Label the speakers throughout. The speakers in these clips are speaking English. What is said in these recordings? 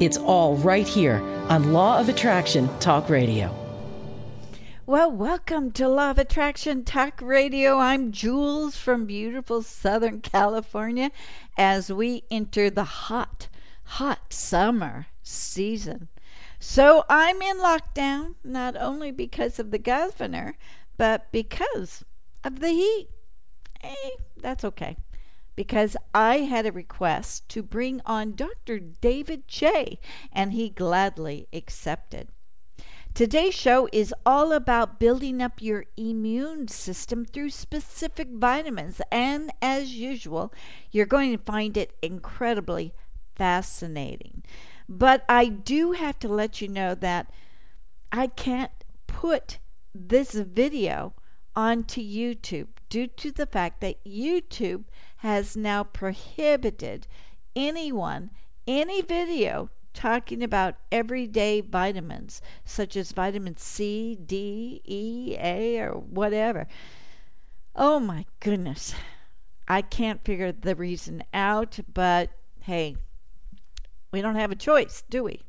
Speaker 1: It's all right here on Law of Attraction Talk Radio.
Speaker 2: Well, welcome to Law of Attraction Talk Radio. I'm Jules from beautiful Southern California as we enter the hot, hot summer season. So I'm in lockdown, not only because of the governor, but because of the heat. Hey, that's okay. Because I had a request to bring on Dr. David Che, and he gladly accepted. Today's show is all about building up your immune system through specific vitamins, and as usual, you're going to find it incredibly fascinating. But I do have to let you know that I can't put this video onto YouTube due to the fact that YouTube has now prohibited anyone, any video talking about everyday vitamins such as vitamin C, D, E, A, or whatever. Oh my goodness. I can't figure the reason out, but hey, we don't have a choice, do we?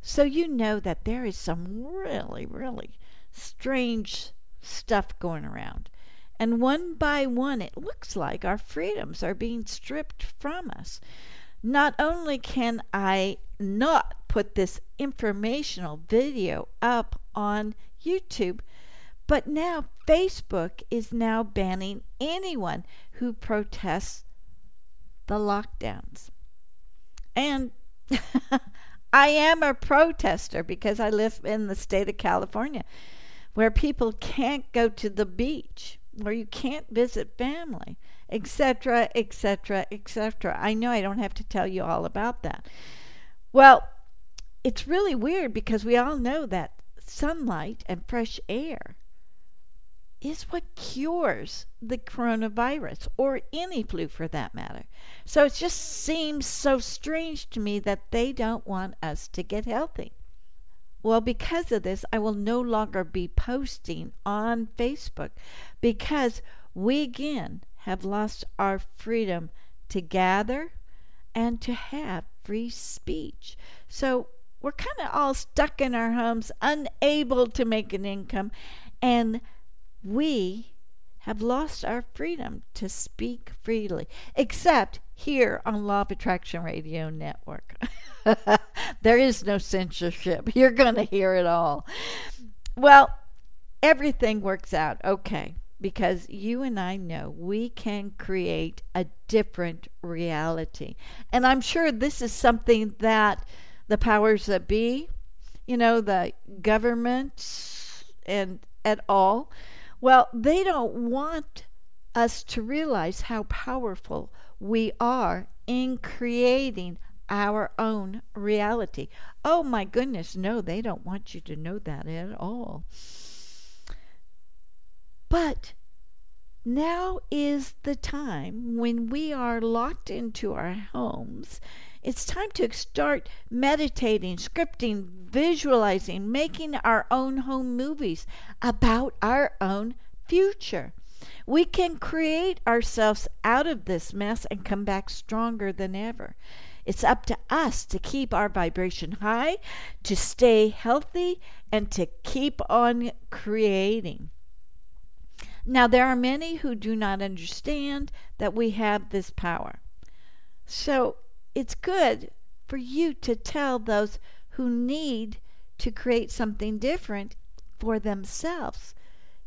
Speaker 2: So you know that there is some really, really strange stuff going around. And one by one, it looks like our freedoms are being stripped from us. Not only can I not put this informational video up on YouTube, but now Facebook is now banning anyone who protests the lockdowns. And I am a protester because I live in the state of California where people can't go to the beach, where you can't visit family, etc., etc., etc. I know I don't have to tell you all about that. Well, it's really weird because we all know that sunlight and fresh air is what cures the coronavirus or any flu for that matter. So it just seems so strange to me that they don't want us to get healthy. Well, because of this, I will no longer be posting on Facebook because we again have lost our freedom to gather and to have free speech. So we're kind of all stuck in our homes, unable to make an income, and we have lost our freedom to speak freely, except here on Law of Attraction Radio Network. there is no censorship. You're going to hear it all. Well, everything works out okay because you and I know we can create a different reality. And I'm sure this is something that the powers that be, you know, the government and at all, well, they don't want us to realize how powerful we are in creating our own reality. Oh my goodness, no, they don't want you to know that at all. But now is the time when we are locked into our homes. It's time to start meditating, scripting, visualizing, making our own home movies about our own future. We can create ourselves out of this mess and come back stronger than ever. It's up to us to keep our vibration high, to stay healthy, and to keep on creating. Now, there are many who do not understand that we have this power. So, it's good for you to tell those who need to create something different for themselves.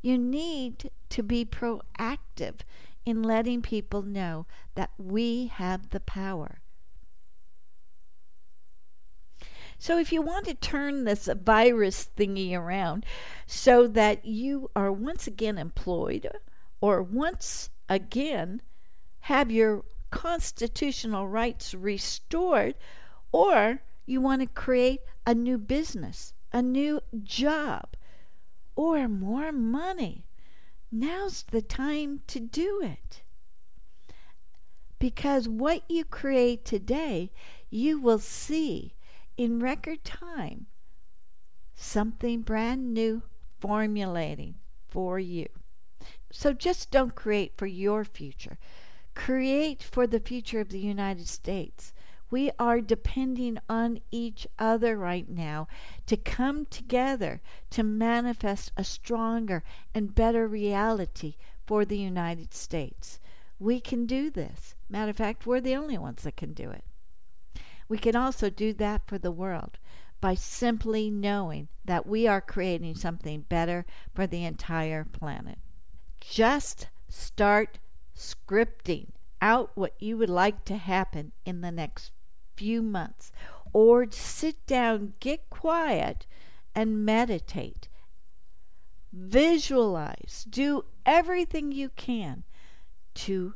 Speaker 2: You need to be proactive in letting people know that we have the power. So, if you want to turn this virus thingy around so that you are once again employed or once again have your constitutional rights restored, or You want to create a new business, a new job, or more money. Now's the time to do it. Because what you create today, you will see in record time something brand new formulating for you. So just don't create for your future. Create for the future of the United States. We are depending on each other right now to come together to manifest a stronger and better reality for the United States. We can do this. Matter of fact, we're the only ones that can do it. We can also do that for the world by simply knowing that we are creating something better for the entire planet. Just start scripting out what you would like to happen in the next few months, or sit down, get quiet, and meditate. Visualize, do everything you can to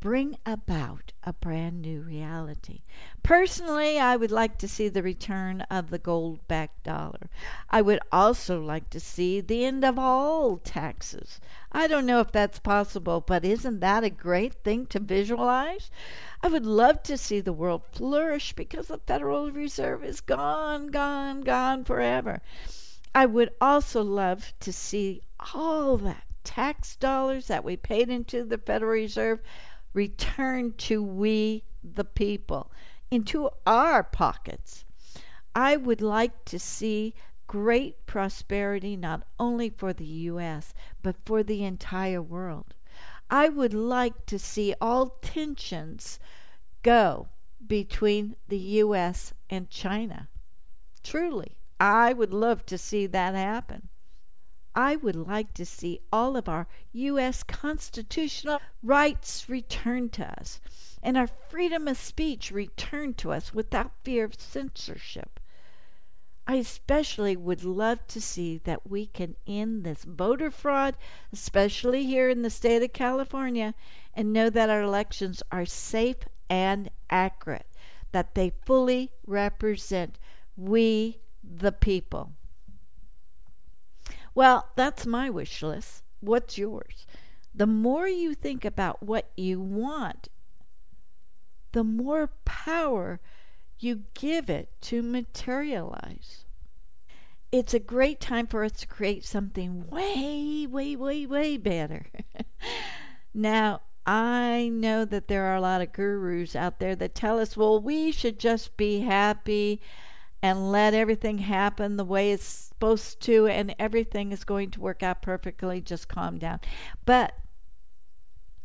Speaker 2: bring about a brand new reality. Personally, I would like to see the return of the gold backed dollar. I would also like to see the end of all taxes. I don't know if that's possible, but isn't that a great thing to visualize? I would love to see the world flourish because the Federal Reserve is gone, gone, gone forever. I would also love to see all that tax dollars that we paid into the Federal Reserve return to we, the people, into our pockets. I would like to see great prosperity not only for the U.S., but for the entire world. I would like to see all tensions go between the U.S. and China. Truly, I would love to see that happen. I would like to see all of our U.S. constitutional rights returned to us and our freedom of speech returned to us without fear of censorship. I especially would love to see that we can end this voter fraud, especially here in the state of California, and know that our elections are safe and accurate, that they fully represent we, the people. Well, that's my wish list. What's yours? The more you think about what you want, the more power you give it to materialize. It's a great time for us to create something way, way, way, way better. now, I know that there are a lot of gurus out there that tell us, well, we should just be happy and let everything happen the way it's supposed to, and everything is going to work out perfectly. Just calm down. But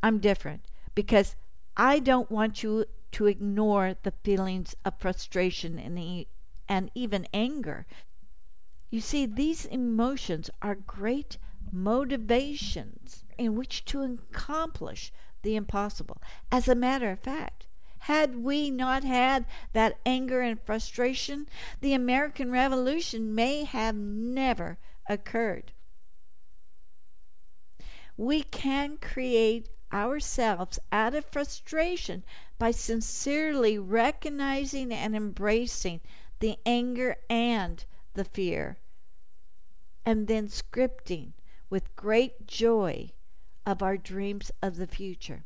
Speaker 2: I'm different because I don't want you to ignore the feelings of frustration and, and even anger. You see, these emotions are great motivations in which to accomplish the impossible. As a matter of fact, had we not had that anger and frustration, the American Revolution may have never occurred. We can create ourselves out of frustration by sincerely recognizing and embracing the anger and the fear, and then scripting with great joy of our dreams of the future.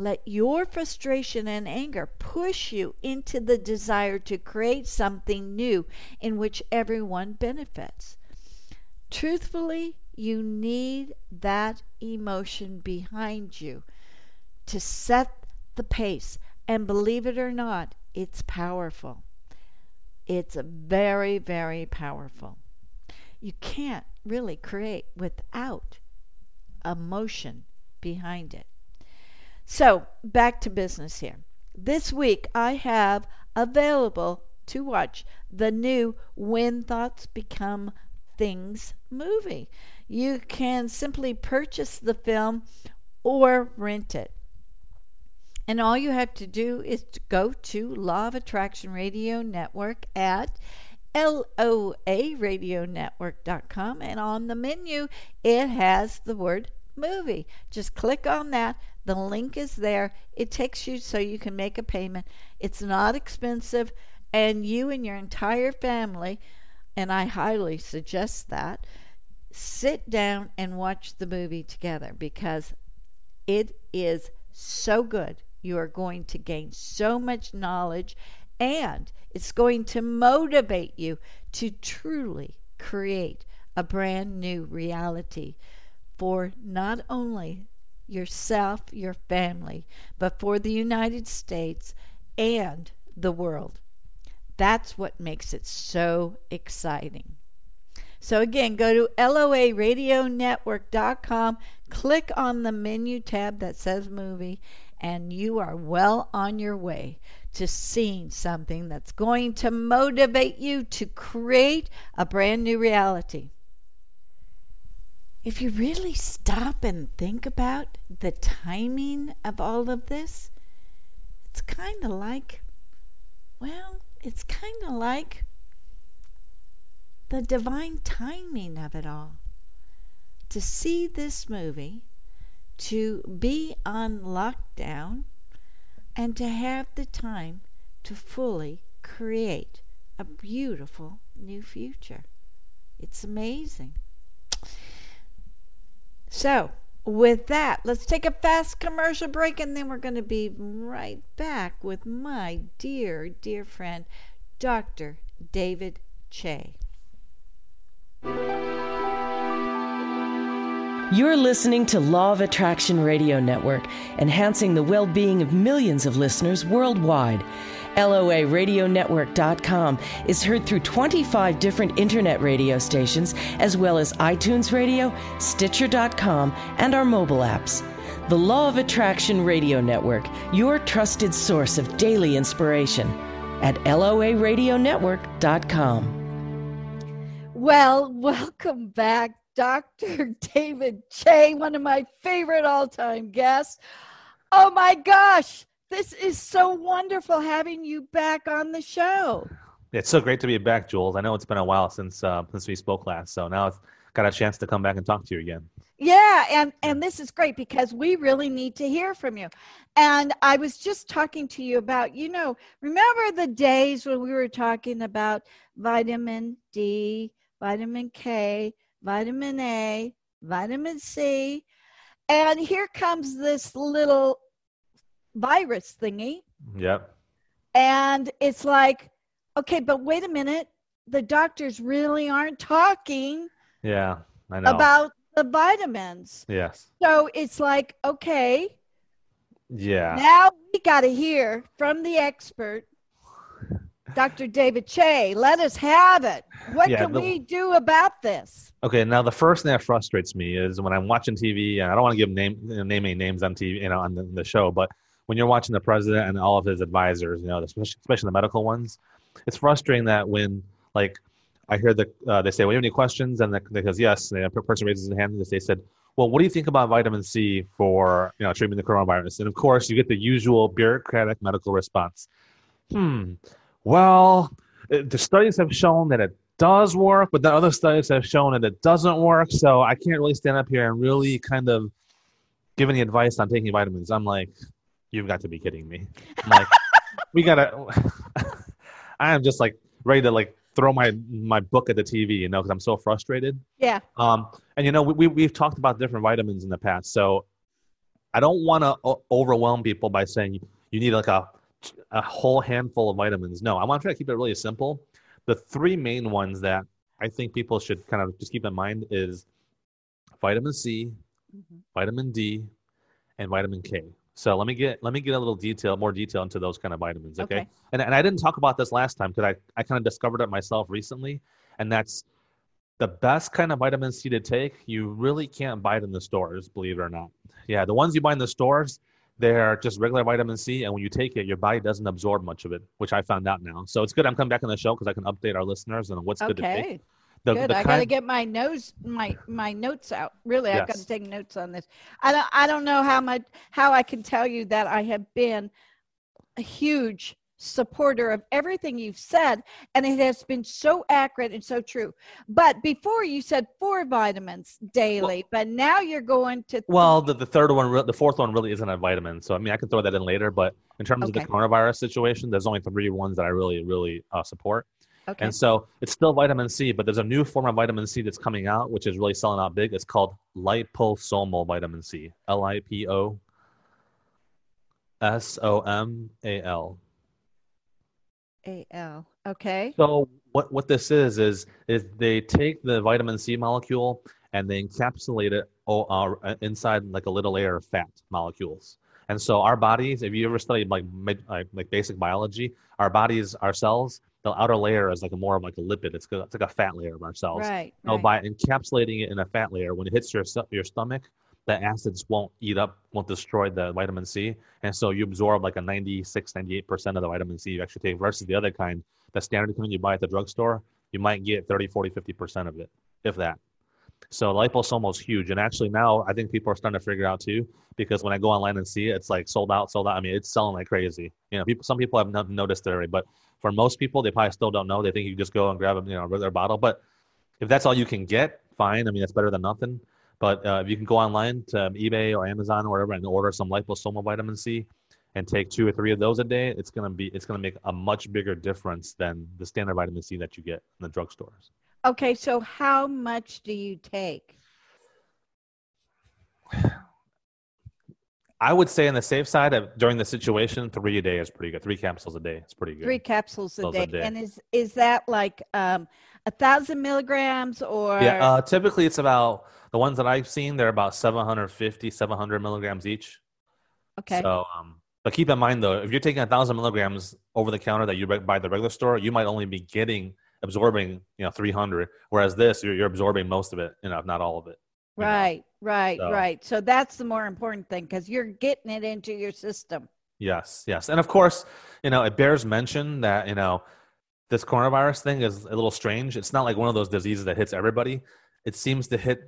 Speaker 2: Let your frustration and anger push you into the desire to create something new in which everyone benefits. Truthfully, you need that emotion behind you to set the pace. And believe it or not, it's powerful. It's very, very powerful. You can't really create without emotion behind it. So, back to business here. This week I have available to watch the new When Thoughts Become Things movie. You can simply purchase the film or rent it. And all you have to do is to go to Law of Attraction Radio Network at LOARadionetwork.com and on the menu it has the word movie. Just click on that. The link is there. It takes you so you can make a payment. It's not expensive and you and your entire family, and I highly suggest that, sit down and watch the movie together because it is so good. You are going to gain so much knowledge and it's going to motivate you to truly create a brand new reality for not only yourself, your family, but for the United States and the world. That's what makes it so exciting. So, again, go to loaradionetwork.com, click on the menu tab that says movie, and you are well on your way to seeing something that's going to motivate you to create a brand new reality. If you really stop and think about the timing of all of this, it's kind of like, well, it's kind of like the divine timing of it all. To see this movie, to be on lockdown, and to have the time to fully create a beautiful new future. It's amazing. So, with that, let's take a fast commercial break and then we're going to be right back with my dear, dear friend, Dr. David Che.
Speaker 1: You're listening to Law of Attraction Radio Network, enhancing the well being of millions of listeners worldwide. LOARadionetwork.com is heard through 25 different internet radio stations, as well as iTunes Radio, Stitcher.com, and our mobile apps. The Law of Attraction Radio Network, your trusted source of daily inspiration at LOARadionetwork.com.
Speaker 2: Well, welcome back Dr. David Che, one of my favorite all time guests. Oh my gosh, this is so wonderful having you back on the show.
Speaker 3: It's so great to be back, Jules. I know it's been a while since uh, since we spoke last, so now I've got a chance to come back and talk to you again.
Speaker 2: Yeah, and and this is great because we really need to hear from you. And I was just talking to you about, you know, remember the days when we were talking about vitamin D, vitamin K, vitamin A, vitamin C, and here comes this little virus thingy.
Speaker 3: Yep.
Speaker 2: And it's like, okay, but wait a minute. The doctors really aren't talking
Speaker 3: yeah, I know.
Speaker 2: about the vitamins.
Speaker 3: Yes.
Speaker 2: So it's like, okay.
Speaker 3: Yeah.
Speaker 2: Now we got to hear from the expert Dr. David Che, let us have it. What yeah, can the, we do about this?
Speaker 3: Okay, now the first thing that frustrates me is when I'm watching TV, and I don't want to give name you know, name any names on TV, you know, on the, the, show, but when you're watching the president and all of his advisors, you know, especially, especially the medical ones, it's frustrating that when like I hear the uh, they say, "Well, you have any questions?" and the, they goes, "Yes." And the person raises their hand and they said, "Well, what do you think about vitamin C for you know treating the coronavirus?" And of course, you get the usual bureaucratic medical response. Hmm well, it, the studies have shown that it does work, but the other studies have shown that it doesn't work. So I can't really stand up here and really kind of give any advice on taking vitamins. I'm like, you've got to be kidding me. I'm like, we gotta. I am just like ready to like throw my my book at the TV, you know, because I'm so frustrated.
Speaker 2: Yeah.
Speaker 3: Um, and you know, we we've talked about different vitamins in the past, so I don't want to o- overwhelm people by saying you need like a a whole handful of vitamins. No, I want to try to keep it really simple. The three main ones that I think people should kind of just keep in mind is vitamin C, mm-hmm. vitamin D, and vitamin K. So let me get let me get a little detail, more detail into those kind of vitamins. Okay. okay. And and I didn't talk about this last time because I, I kind of discovered it myself recently. And that's the best kind of vitamin C to take. You really can't buy it in the stores, believe it or not. Yeah, the ones you buy in the stores, they're just regular vitamin C, and when you take it, your body doesn't absorb much of it, which I found out now. So it's good I'm coming back on the show because I can update our listeners on what's okay. good to take.
Speaker 2: The, good. The I got to get my nose, my my notes out. Really, yes. I've got to take notes on this. I don't I don't know how much how I can tell you that I have been a huge supporter of everything you've said, and it has been so accurate and so true. But before you said four vitamins daily, but now you're going to.
Speaker 3: Well, the, the third one, the fourth one really isn't a vitamin. So, I mean, I can throw that in later. But in terms of the coronavirus situation, there's only three ones that I really, really uh, support.
Speaker 2: Okay.
Speaker 3: And so it's still vitamin C, but there's a new form of vitamin C that's coming out, which is really selling out big. It's called liposomal vitamin C. L I P O S O M A L.
Speaker 2: A L. Okay.
Speaker 3: So what what this is is is they take the vitamin C molecule and they encapsulate it uh, inside like a little layer of fat molecules. And so our bodies, if you ever studied like like, like basic biology, our bodies, our cells, the outer layer is like a more of like a lipid. It's, it's like a fat layer of our cells.
Speaker 2: Right.
Speaker 3: So
Speaker 2: right.
Speaker 3: by encapsulating it in a fat layer, when it hits your your stomach, the acids won't eat up, won't destroy the vitamin C, and so you absorb like a 96, 98 percent of the vitamin C you actually take versus the other kind, the standard kind you buy at the drugstore, you might get 30, 40, 50 percent of it, if that. So liposomal is huge, and actually now I think people are starting to figure out too, because when I go online and see it, it's like sold out, sold out. I mean, it's selling like crazy. You know, people, some people have not noticed it already, but for most people, they probably still don't know. They think you just go and grab a you know regular bottle, but if that's all you can get, fine. I mean, that's better than nothing. But uh, if you can go online to eBay or Amazon or wherever and order some liposomal vitamin C and take two or three of those a day, it's gonna be it's gonna make a much bigger difference than the standard vitamin C that you get in the drugstores.
Speaker 2: Okay. So how much do you take?
Speaker 3: I would say on the safe side of during the situation, three a day is pretty good. Three capsules a day is pretty good.
Speaker 2: Three capsules a day.
Speaker 3: a day.
Speaker 2: And is is that like um a thousand milligrams or
Speaker 3: Yeah, uh, typically it's about the ones that I've seen. They're about 750, 700 milligrams each.
Speaker 2: okay.
Speaker 3: So, um, but keep in mind though, if you're taking a thousand milligrams over the counter that you buy at the regular store, you might only be getting absorbing, you know, 300. Whereas this, you're, you're absorbing most of it, you know, not all of it. you know.
Speaker 2: Right, right,
Speaker 3: So-
Speaker 2: right. So that's the more important thing because you're getting it into your system.
Speaker 3: Yes, yes, and of course, you know, it bears mention that you know this coronavirus thing is a little strange. It's not like one of those diseases that hits everybody. It seems to hit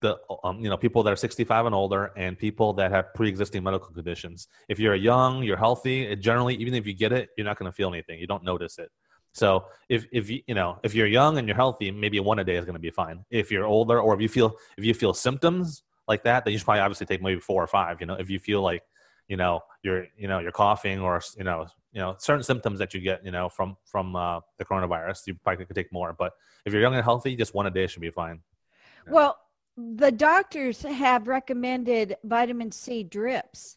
Speaker 3: the um, you know people that are 65 and older and people that have pre-existing medical conditions. If you're young, you're healthy, it generally even if you get it, you're not going to feel anything. You don't notice it. So if if you you know if you're young and you're healthy, maybe one a day is going to be fine. If you're older or if you feel if you feel symptoms like that, then you should probably obviously take maybe four or five. You know, if you feel like you know you're you know you're coughing or you know you know certain symptoms that you get you know from from uh, the coronavirus, you probably could take more. But if you're young and healthy, just one a day should be fine. Yeah.
Speaker 2: Well, the doctors have recommended vitamin C drips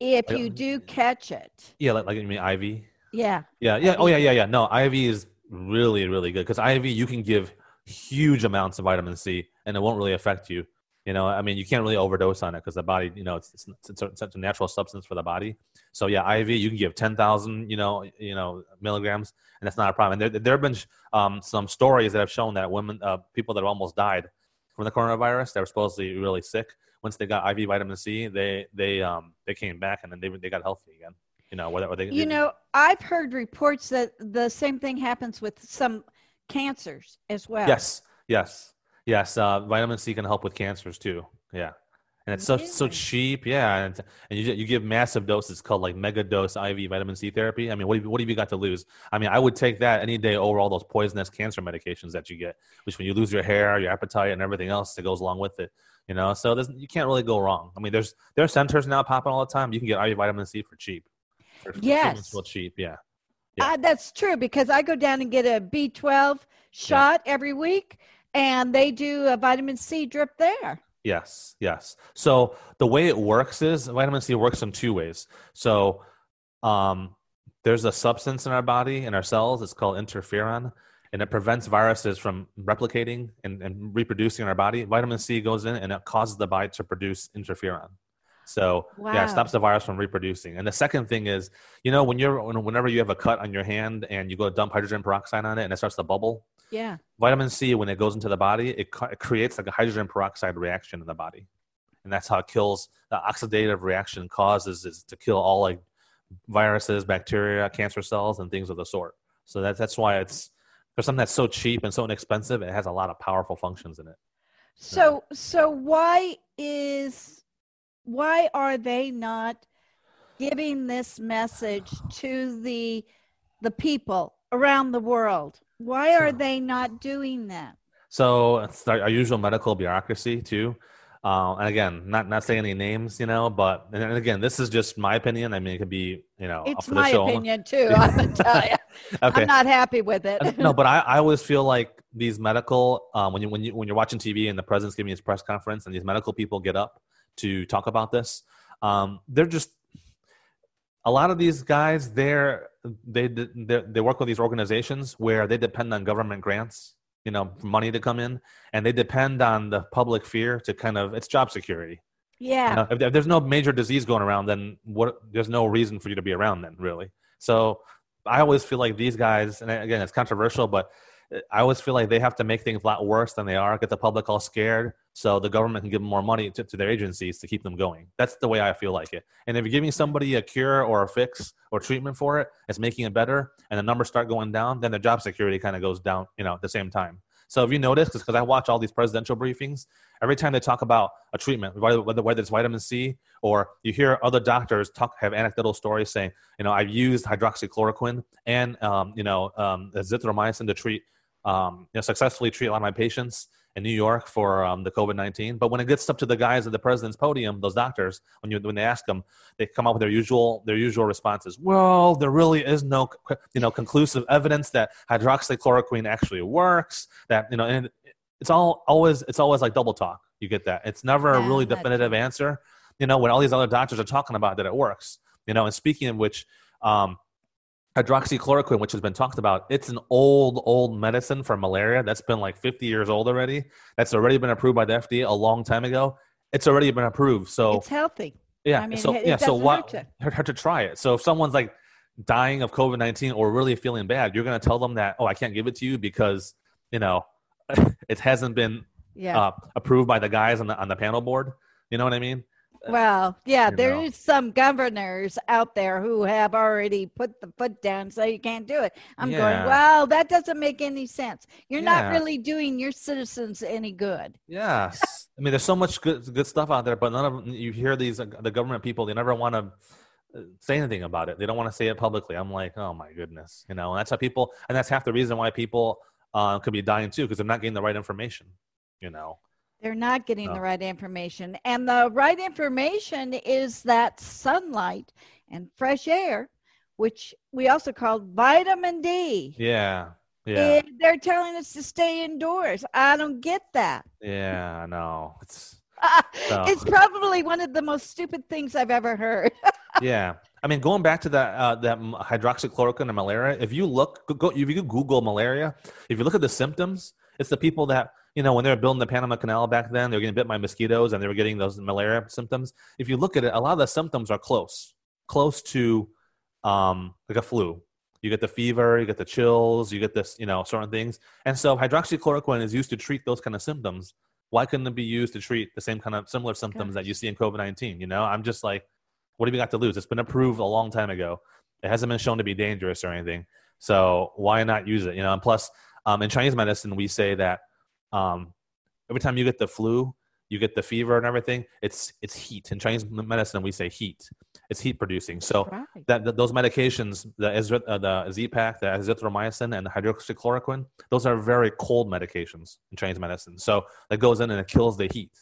Speaker 2: if you do catch it.
Speaker 3: Yeah, like like you mean IV.
Speaker 2: Yeah.
Speaker 3: Yeah, yeah. Oh, yeah, yeah, yeah. No, IV is really, really good because IV you can give huge amounts of vitamin C and it won't really affect you. You know, I mean, you can't really overdose on it because the body, you know, it's, it's, it's, a, such a natural substance for the body. So yeah, IV you can give ten thousand, you know, you know, milligrams, and that's not a problem. And there, there have been um, some stories that have shown that women, uh, people that have almost died from the coronavirus, they were supposedly really sick. Once they got IV vitamin C, they they um they came back and then they they got healthy again. You know, whether or they
Speaker 2: You know, I've heard reports that the same thing happens with some cancers as well.
Speaker 3: Yes, yes, yes. Uh, vitamin C can help with cancers too. Yeah, and it's so so cheap. Yeah, and, and you you give massive doses called like mega dose IV vitamin C therapy. I mean, what have, you- what have you got to lose? I mean, I would take that any day over all those poisonous cancer medications that you get, which when you lose your hair, your appetite, and everything else that goes along with it. You know, so there's, you can't really go wrong. I mean, there's there are centers now popping all the time. You can get IV vitamin C for cheap.
Speaker 2: Yes.
Speaker 3: treatments cheap. Yeah. Yeah.
Speaker 2: Uh, that's true because I go down and get a B12 shot every week and they do a vitamin C drip there.
Speaker 3: Yes, yes. So the way it works is vitamin C works in two ways. So um, there's a substance in our body, in our cells, it's called interferon, and it prevents viruses from replicating and, and reproducing in our body. Vitamin C goes in and it causes the body to produce interferon. So yeah,
Speaker 2: Wow.
Speaker 3: it stops the virus from reproducing. And the second thing is, you know, when you're whenever you have a cut on your hand and you go to dump hydrogen peroxide on it and it starts to bubble,
Speaker 2: Yeah.
Speaker 3: vitamin C, when it goes into the body, it, it creates like a hydrogen peroxide reaction in the body, and that's how it kills. The oxidative reaction causes is to kill all like viruses, bacteria, cancer cells, and things of the sort. So that that's why it's for something that's so cheap and so inexpensive. It has a lot of powerful functions in it.
Speaker 2: So so why is why are they not giving this message to the the people around the world. Why are they not doing that?
Speaker 3: So it's our, usual medical bureaucracy too. Uh, and again, not not saying any names, you know, but and again, this is just my opinion. I mean, it could be, you know,
Speaker 2: It's my opinion too. I'm gonna tell you,
Speaker 3: Okay.
Speaker 2: I'm not happy with it.
Speaker 3: No, but I, I always feel like these medical um, when you when you when you're watching TV and the president's giving his press conference and these medical people get up to talk about this, um, they're just a lot of these guys. They're they they they work with these organizations where they depend on government grants, you know, for money to come in, and they depend on the public fear to kind of it's job security.
Speaker 2: yeah,
Speaker 3: You know, if, if there's no major disease going around, then what? There's no reason for you to be around then, really. So I always feel like these guys, and again, it's controversial, but I always feel like they have to make things a lot worse than they are, get the public all scared, so the government can give them more money to, to their agencies to keep them going. That's the way I feel like it. And if you're giving somebody a cure or a fix or treatment for it, it's making it better, and the numbers start going down, then the job security kind of goes down, you know, at the same time. So if you notice, because I watch all these presidential briefings, every time they talk about a treatment, whether, whether it's vitamin C or you hear other doctors talk have anecdotal stories saying, you know, I've used hydroxychloroquine and um, you know um, azithromycin to treat, um, you know, successfully treat a lot of my patients in New York for um, the COVID nineteen. But when it gets up to the guys at the president's podium, those doctors, when you when they ask them, they come up with their usual their usual responses. Well, there really is no you know conclusive evidence that hydroxychloroquine actually works. That you know, and it's all always it's always like double talk. You get that. It's never a really definitive answer. You know, when all these other doctors are talking about that it works. You know, and speaking of which, um, hydroxychloroquine, which has been talked about, it's an old, old medicine for malaria that's been like 50 years old already. That's already been approved by the FDA a long time ago. It's already been approved. So
Speaker 2: it's healthy.
Speaker 3: yeah,
Speaker 2: I mean,
Speaker 3: so yeah, so what?
Speaker 2: hurt
Speaker 3: hurt to try it. So if someone's like dying of COVID nineteen or really feeling bad, you're going to tell them that oh, I can't give it to you because you know it hasn't been
Speaker 2: Yeah.
Speaker 3: uh, approved by the guys on the on the panel board. You know what I mean?
Speaker 2: Well, yeah, there
Speaker 3: know.
Speaker 2: is some governors out there who have already put the foot down, so you can't do it. I'm
Speaker 3: Yeah.
Speaker 2: going, well, that doesn't make any sense. You're not really doing your citizens any good.
Speaker 3: Yes. I mean, there's so much good good stuff out there, but none of you hear these uh, the government people. They never want to say anything about it. They don't want to say it publicly. I'm like, oh my goodness, you know. And that's how people, and that's half the reason why people uh, could be dying too, because they're not getting the right information. You know.
Speaker 2: They're not getting the right information. And the right information is that sunlight and fresh air, which we also call vitamin D.
Speaker 3: Yeah. Yeah.
Speaker 2: And they're telling us to stay indoors. I don't get that.
Speaker 3: Yeah. I know. It's
Speaker 2: it's probably one of the most stupid things I've ever heard.
Speaker 3: yeah. I mean, going back to that uh, that hydroxychloroquine and malaria. If you look, go- go, if you Google malaria, if you look at the symptoms, it's the people that you know when they were building the Panama Canal back then, they were getting bit by mosquitoes and they were getting those malaria symptoms. If you look at it, a lot of the symptoms are close, close to um, like a flu. You get the fever, you get the chills, you get this, you know, certain things. And so hydroxychloroquine is used to treat those kind of symptoms. Why couldn't it be used to treat the same kind of similar symptoms that you see in COVID nineteen? You know, I'm just like, what have you got to lose? It's been approved a long time ago. It hasn't been shown to be dangerous or anything. So why not use it? You know, and plus, um, in Chinese medicine, we say that um, every time you get the flu, you get the fever and everything. It's it's heat. In Chinese medicine, we say heat. It's heat producing. So
Speaker 2: right.
Speaker 3: that, that those medications, the Ezra, uh, the Z-Pak, the azithromycin, and the hydroxychloroquine, those are very cold medications in Chinese medicine. So that goes in and it kills the heat,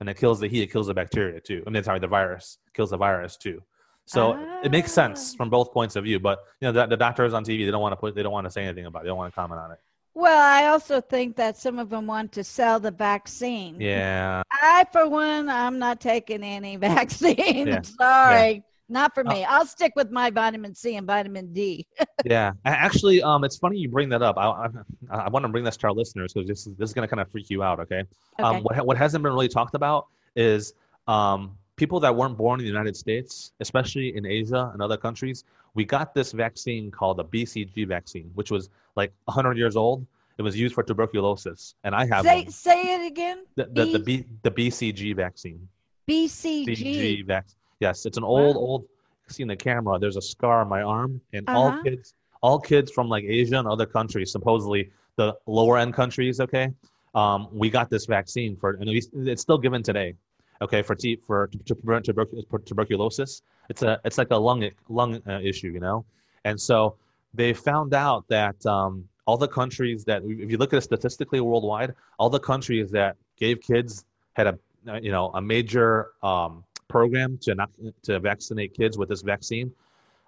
Speaker 3: and it kills the heat. It kills the bacteria too. I mean, sorry, the virus kills the virus too. So it makes sense
Speaker 2: Ah.
Speaker 3: from both points of view. But you know, the, the doctors on TV, they don't want to put, they don't want to say anything about it. They don't want to comment on it.
Speaker 2: Well, I also think that some of them want to sell the vaccine.
Speaker 3: Yeah,
Speaker 2: I, for one, I'm not taking any vaccine.
Speaker 3: Yeah.
Speaker 2: Sorry. Not for
Speaker 3: Uh,
Speaker 2: me. I'll stick with my vitamin C and vitamin D.
Speaker 3: yeah. Actually, um, it's funny you bring that up. I, I, I want to bring this to our listeners because this is this is going to kind of freak you out. Okay.
Speaker 2: Okay.
Speaker 3: Um, what what hasn't been really talked about is um, people that weren't born in the United States, especially in Asia and other countries. We got this vaccine called the BCG vaccine, which was like 100 years old. It was used for tuberculosis, and I have
Speaker 2: say
Speaker 3: one.
Speaker 2: say it again.
Speaker 3: the the, the,
Speaker 2: B-
Speaker 3: B, the BCG vaccine.
Speaker 2: BCG.
Speaker 3: BCG vaccine. Yes, it's an old
Speaker 2: Wow.
Speaker 3: old. See in the camera, there's a scar on my arm, and all
Speaker 2: Uh-huh.
Speaker 3: kids, all kids from like Asia and other countries, supposedly the lower end countries, okay, um, we got this vaccine for, and it's it's still given today. Okay, for t- for to prevent tuberc- tuberculosis, it's a it's like a lung lung uh, issue, you know, and so they found out that um, all the countries that if you look at it statistically worldwide, all the countries that gave kids had a you know a major um, program to not, to vaccinate kids with this vaccine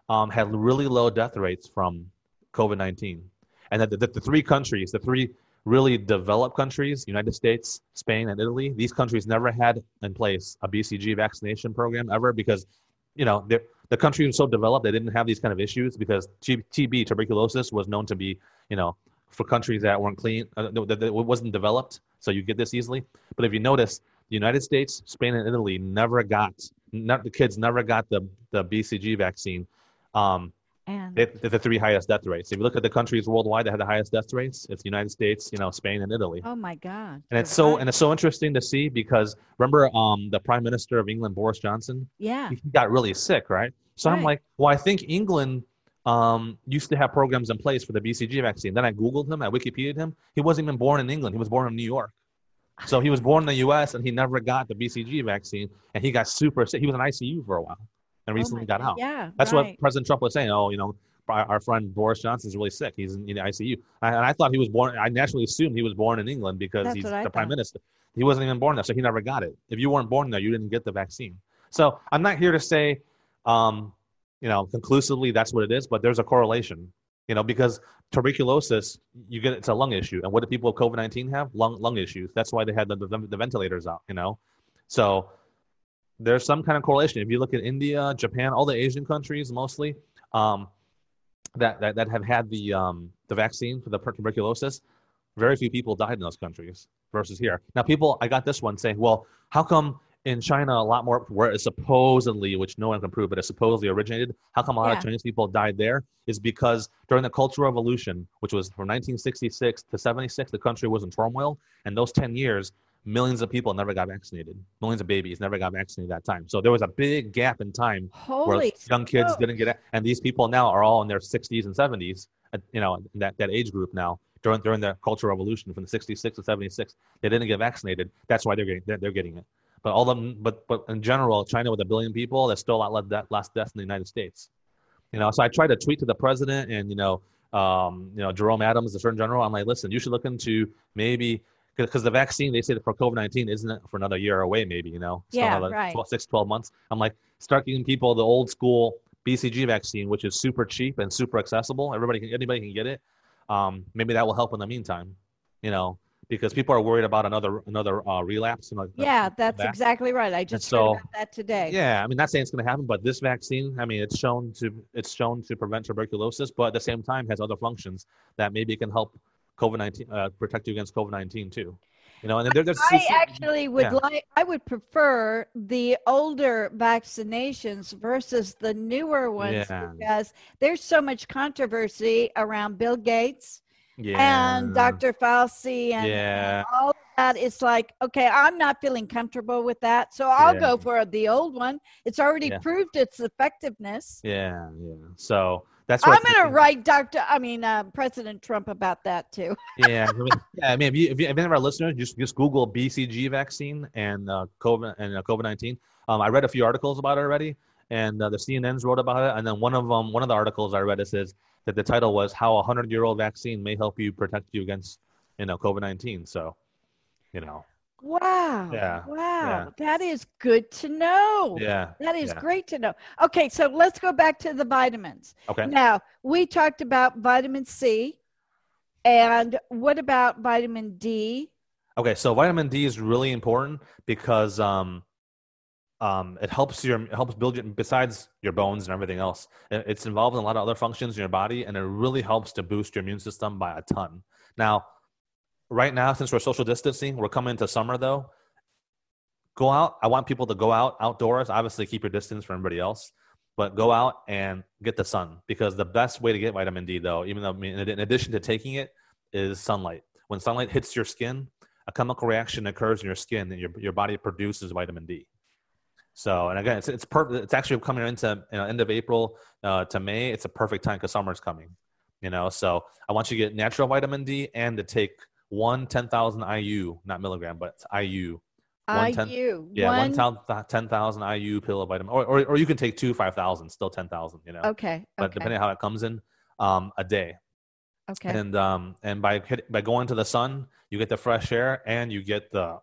Speaker 3: um, had really low death rates from COVID nineteen, and that the, the, three countries, the three really developed countries, United States, Spain, and Italy, these countries never had in place a BCG vaccination program ever because, you know, the country was so developed they didn't have these kind of issues because TB, tuberculosis, was known to be, you know, for countries that weren't clean, uh, that, that wasn't developed, so you get this easily. But if you notice, the United States, Spain, and Italy never got, not, the kids never got the, the BCG vaccine. Um,
Speaker 2: and
Speaker 3: the three highest death rates. If you look at the countries worldwide that have the highest death rates, it's the United States, you know, Spain, and Italy.
Speaker 2: Oh my God!
Speaker 3: And it's so and it's so interesting to see because remember, um, the Prime Minister of England, Boris Johnson.
Speaker 2: Yeah.
Speaker 3: He got really sick, right? So right. I'm like, well, I think England um, used to have programs in place for the BCG vaccine. Then I Googled him, I Wikipedia'd him. He wasn't even born in England. He was born in New York. So he was born in the U.S. and he never got the BCG vaccine, and he got super sick. He was in ICU for a while and oh recently oh got out.
Speaker 2: Yeah,
Speaker 3: that's
Speaker 2: right.
Speaker 3: what President Trump was saying. Oh, you know, our friend Boris Johnson is really sick. He's in, in the ICU, and I thought he was born. I naturally assumed he was born in England because
Speaker 2: that's
Speaker 3: he's the
Speaker 2: thought.
Speaker 3: prime minister. He wasn't even born there, so he never got it. If you weren't born there, you didn't get the vaccine. So I'm not here to say, um, you know, conclusively that's what it is, but there's a correlation. You know, because tuberculosis, you get it's a lung issue, and what do people with COVID nineteen have? Lung lung issues. That's why they had the, the, the ventilators out. You know, so there's some kind of correlation. If you look at India, Japan, all the Asian countries mostly um, that, that, that have had the, um, the vaccine for the tuberculosis, very few people died in those countries versus here. Now, people, I got this one saying, well, how come in China a lot more, where it supposedly, which no one can prove, but it supposedly originated, how come a lot yeah. of Chinese people died there? Is because during the Cultural Revolution, which was from 1966 to 76, the country was in turmoil. And those 10 years, millions of people never got vaccinated. Millions of babies never got vaccinated that time. So there was a big gap in time
Speaker 2: Holy
Speaker 3: where young kids didn't get it. And these people now are all in their 60s and 70s, you know, that, that age group now during, during the Cultural Revolution from the 66 to 76. They didn't get vaccinated. That's why they're getting, they're, they're getting it. But all them, but, but in general, China with a billion people, there's still a lot less, death, less deaths in the United States. You know, so I tried to tweet to the president and, you know, um, you know, Jerome Adams, the Surgeon General. I'm like, listen, you should look into maybe because the vaccine they say that for COVID nineteen isn't it for another year away, maybe you know,
Speaker 2: Still yeah, like right.
Speaker 3: 12, 6, 12 months. I'm like, start giving people the old school BCG vaccine, which is super cheap and super accessible. Everybody can, anybody can get it. Um, maybe that will help in the meantime, you know, because people are worried about another another uh, relapse. You know,
Speaker 2: yeah, that's exactly right. I just so, heard about that today.
Speaker 3: Yeah, I mean, not saying it's going to happen, but this vaccine, I mean, it's shown to it's shown to prevent tuberculosis, but at the same time has other functions that maybe can help COVID nineteen uh, protect you against COVID nineteen too. You know, and there, there's.
Speaker 2: I actually would yeah. like. I would prefer the older vaccinations versus the newer ones yeah. because there's so much controversy around Bill Gates yeah. and Dr. Fauci and,
Speaker 3: yeah.
Speaker 2: and all that. It's like, okay, I'm not feeling comfortable with that, so I'll go for the old one. It's already proved its effectiveness.
Speaker 3: Yeah, yeah. So that's
Speaker 2: I'm going to write Dr. I mean, uh, President Trump about that too.
Speaker 3: yeah, I mean, yeah. I mean, if you, if you, if any of our listeners just just Google BCG vaccine and uh, COVID and uh, COVID nineteen. Um, I read a few articles about it already, and uh, the CNN's wrote about it. And then one of them, one of the articles I read, it says that the title was "How a hundred year old vaccine may help you protect you against you know COVID nineteen. So, you know.
Speaker 2: Wow.
Speaker 3: Yeah.
Speaker 2: Wow. Yeah. That is good to know.
Speaker 3: Yeah.
Speaker 2: That is
Speaker 3: yeah.
Speaker 2: great to know. Okay, so let's go back to the vitamins.
Speaker 3: Okay.
Speaker 2: Now, we talked about vitamin C. And what about vitamin D?
Speaker 3: Okay, so vitamin D is really important because um, um, it helps your it helps build your besides your bones and everything else. It's involved in a lot of other functions in your body, and it really helps to boost your immune system by a ton. Now, right now, since we're social distancing, we're coming into summer though. Go out. I want people to go out outdoors. Obviously, keep your distance from everybody else, but go out and get the sun because the best way to get vitamin D, though, even though in addition to taking it, is sunlight. When sunlight hits your skin, a chemical reaction occurs in your skin, and your your body produces vitamin D. So, and again, it's it's perfect. It's actually coming into you know, end of April uh, to May. It's a perfect time because summer's coming. You know, so I want you to get natural vitamin D and to take one 10,000 IU, not milligram, but IU One
Speaker 2: IU.
Speaker 3: Yeah, one
Speaker 2: one
Speaker 3: thou- 10,000 IU pill of vitamin, or, or, or you can take two 5,000, still 10,000, you know,
Speaker 2: Okay.
Speaker 3: but
Speaker 2: Okay.
Speaker 3: depending on how it comes in, um, a day.
Speaker 2: okay.
Speaker 3: And, um, and by, hit, by going to the sun, you get the fresh air and you get the,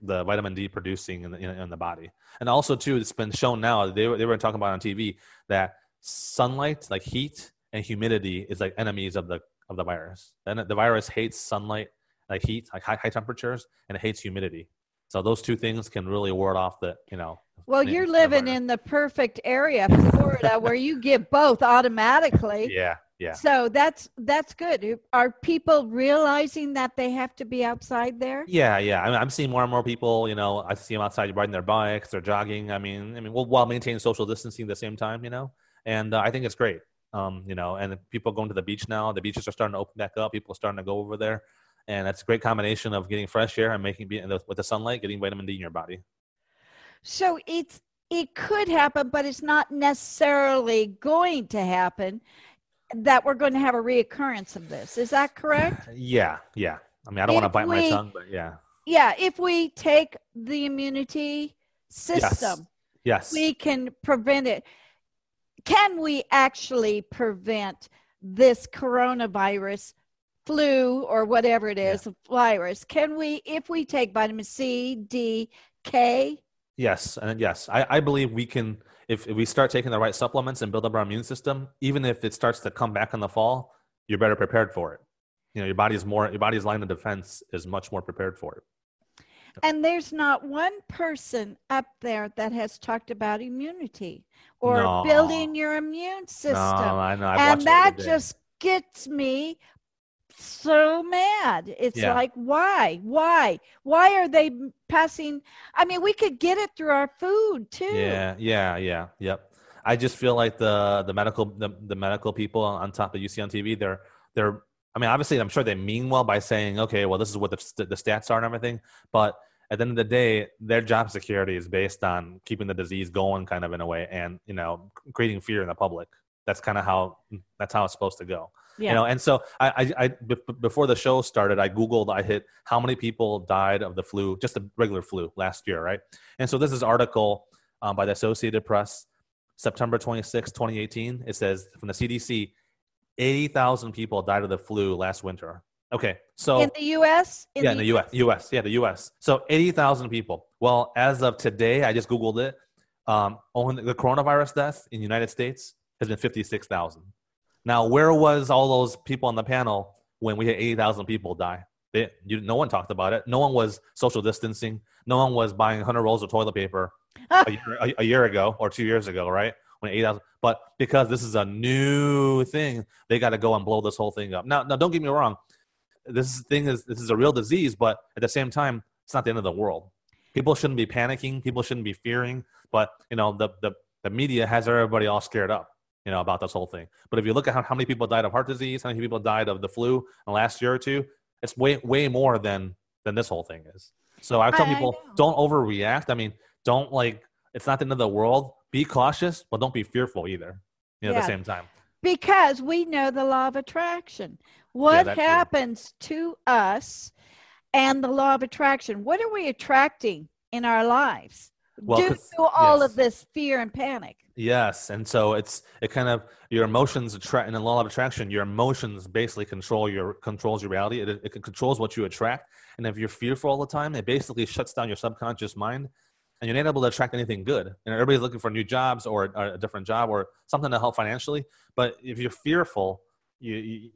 Speaker 3: the vitamin D producing in the, in, in the body. And also too, it's been shown now, they they were talking about on TV that sunlight, like heat and humidity is like enemies of the, of the virus. And the virus hates sunlight, like heat, like high, high temperatures, and it hates humidity. So those two things can really ward off the, you know.
Speaker 2: well, you're living in the perfect area, Florida, where you get both automatically.
Speaker 3: Yeah, yeah.
Speaker 2: So that's that's good. Are people realizing that they have to be outside there?
Speaker 3: Yeah, yeah. I mean, I'm seeing more and more people. You know, I see them outside riding their bikes, they're jogging. I mean, I mean, while maintaining social distancing at the same time. You know, and uh, I think it's great. Um, you know, and people going to the beach now. The beaches are starting to open back up. People are starting to go over there, and that's a great combination of getting fresh air and making with the sunlight, getting vitamin D in your body.
Speaker 2: So it's it could happen, but it's not necessarily going to happen that we're going to have a reoccurrence of this. Is that correct?
Speaker 3: Yeah, yeah. I mean, I don't want to
Speaker 2: If
Speaker 3: bite my tongue, but yeah,
Speaker 2: yeah, if we take the immunity system,
Speaker 3: yes.
Speaker 2: yes, we can prevent it. Can we actually prevent this coronavirus, flu, or whatever it is, virus? Can we, if we take vitamin C, D, K?
Speaker 3: Yes, and yes, I, I believe we can. If, if we start taking the right supplements and build up our immune system, even if it starts to come back in the fall, you're better prepared for it. You know, your body's more, your body's line of defense is much more prepared for it.
Speaker 2: And there's not one person up there that has talked about immunity or
Speaker 3: No.
Speaker 2: building your immune system.
Speaker 3: No, I know.
Speaker 2: And that
Speaker 3: it every day.
Speaker 2: just gets me so mad. It's
Speaker 3: Yeah.
Speaker 2: like, why? Why? Why are they passing? I mean, we could get it through our food too.
Speaker 3: Yeah, yeah, yeah, yep. I just feel like the the medical the, the medical people on top of you see on TV, they're they're. I mean, obviously, I'm sure they mean well by saying, okay, well, this is what the st- the stats are and everything, but at the end of the day, their job security is based on keeping the disease going, kind of in a way, and you know, creating fear in the public. That's kind of how that's how it's supposed to go.
Speaker 2: Yeah.
Speaker 3: You know, and so I, I, I b- before the show started, I googled, I hit how many people died of the flu, just the regular flu last year, right? And so this is article um, by the Associated Press, September 26, 2018. It says from the CDC, 80,000 people died of the flu last winter. Okay, so
Speaker 2: in the U.S.
Speaker 3: yeah, in the U.S. U.S. Yeah, the U.S. So 80,000 people. Well, as of today, I just googled it. Um, only the coronavirus deaths in the United States has been 56,000. Now, where was all those people on the panel when we had 80,000 people die? They, you, no one talked about it. No one was social distancing. No one was buying 100 rolls of toilet paper a, year, a, a year ago or two years ago, right? When 80,000. But because this is a new thing, they got to go and blow this whole thing up. Now, now, don't get me wrong. This thing is this is a real disease, but at the same time, it's not the end of the world. People shouldn't be panicking. People shouldn't be fearing. But you know, the the, the media has everybody all scared up you know, about this whole thing. But if you look at how, how many people died of heart disease, how many people died of the flu in the last year or two, it's way way more than than this whole thing is. So I tell
Speaker 2: I
Speaker 3: people,
Speaker 2: know.
Speaker 3: don't overreact. I mean, don't like it's not the end of the world. Be cautious, but don't be fearful either. You know, at the same time.
Speaker 2: because we know the law of attraction. What
Speaker 3: too.
Speaker 2: happens to us and the law of attraction? What are we attracting in our lives
Speaker 3: Well,
Speaker 2: due to all
Speaker 3: yes.
Speaker 2: of this fear and panic?
Speaker 3: Yes, and so it's it kind of your emotions attract in the law of attraction. Your emotions basically control your controls your reality. It, it controls what you attract, and if you're fearful all the time, it basically shuts down your subconscious mind, and you're not able to attract anything good. And everybody's looking for new jobs or, or a different job or something to help financially. But if you're fearful, you, you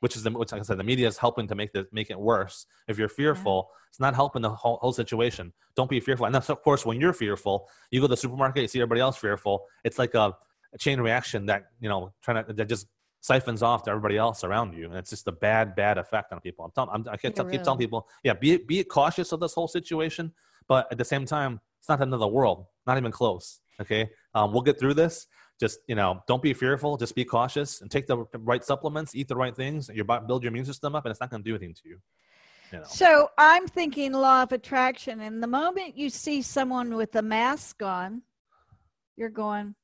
Speaker 3: which is the which like I said, the media is helping to make this make it worse. If you're fearful, it's not helping the whole, whole situation. Don't be fearful. And that's of course when you're fearful, you go to the supermarket, you see everybody else fearful. It's like a, a chain reaction that you know trying to that just siphons off to everybody else around you, and it's just a bad bad effect on people. I'm telling, I'm, I keep,
Speaker 2: Yeah,
Speaker 3: keep telling people, yeah, be be cautious of this whole situation, but at the same time, it's not the end of the world. Not even close. Okay, um, we'll get through this just you know don't be fearful just be cautious and take the right supplements eat the right things your build your immune system up and it's not going to do anything to you you know
Speaker 2: So I'm thinking law of attraction. And the moment you see someone with a mask on, you're going,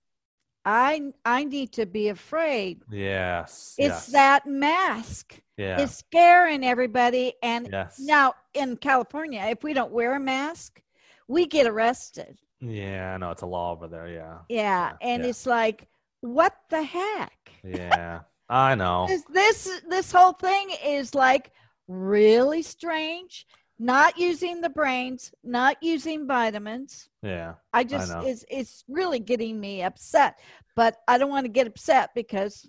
Speaker 2: I I need to be afraid.
Speaker 3: yes
Speaker 2: It's
Speaker 3: yes,
Speaker 2: that mask.
Speaker 3: yeah
Speaker 2: It's scaring everybody. And
Speaker 3: yes
Speaker 2: now in California, if we don't wear a mask, we get arrested.
Speaker 3: Yeah, I know it's a law over there. Yeah.
Speaker 2: Yeah,
Speaker 3: Yeah,
Speaker 2: and
Speaker 3: yeah.
Speaker 2: it's like, what the heck?
Speaker 3: Yeah. I know.
Speaker 2: This, this this whole thing is like really strange. Not using the brains, not using vitamins.
Speaker 3: Yeah.
Speaker 2: I just
Speaker 3: know.
Speaker 2: it's it's really getting me upset. But I don't want to get upset because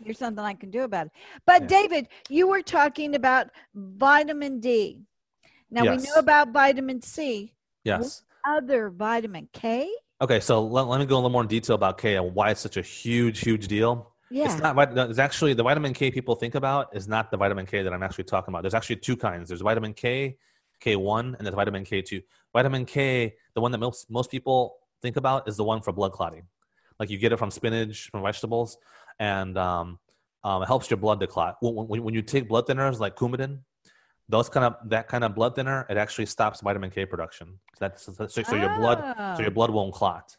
Speaker 2: there's something I can do about it. But
Speaker 3: Yeah.
Speaker 2: David, you were talking about vitamin D. Now we know about vitamin C.
Speaker 3: Yes.
Speaker 2: Other vitamin K?
Speaker 3: Okay, so let, let me go a little more in detail about K and why it's such a huge, huge deal.
Speaker 2: Yeah.
Speaker 3: It's not. It's actually the vitamin K people think about is not the vitamin K that I'm actually talking about. There's actually two kinds. There's vitamin K, K1, and there's vitamin K2. Vitamin K, the one that most most people think about, is the one for blood clotting. Like you get it from spinach, from vegetables, and um, um, it helps your blood to clot. When, when, when you take blood thinners like Coumadin, those kind of that kind of blood thinner, it actually stops vitamin K production. So that's so, so your blood so your
Speaker 2: Oh.
Speaker 3: blood won't clot.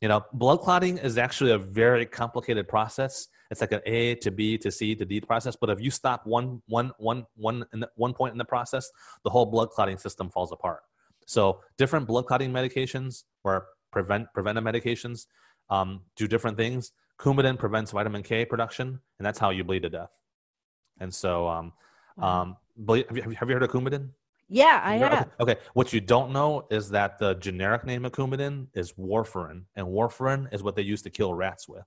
Speaker 3: You know, blood clotting is actually a very complicated process. It's like an A to B to C to D process. But if you stop one, one, one, one, in the, one point in the process, the whole blood clotting system falls apart. So different blood clotting medications or prevent preventive medications um, do different things. Coumadin prevents vitamin K production, and that's how you bleed to death. And so, um,
Speaker 2: Wow.
Speaker 3: um, have, you, have you heard of Coumadin?
Speaker 2: yeah, I have.
Speaker 3: Okay. okay. What you don't know is that the generic name of Coumadin is warfarin, and warfarin is what they used to kill rats with.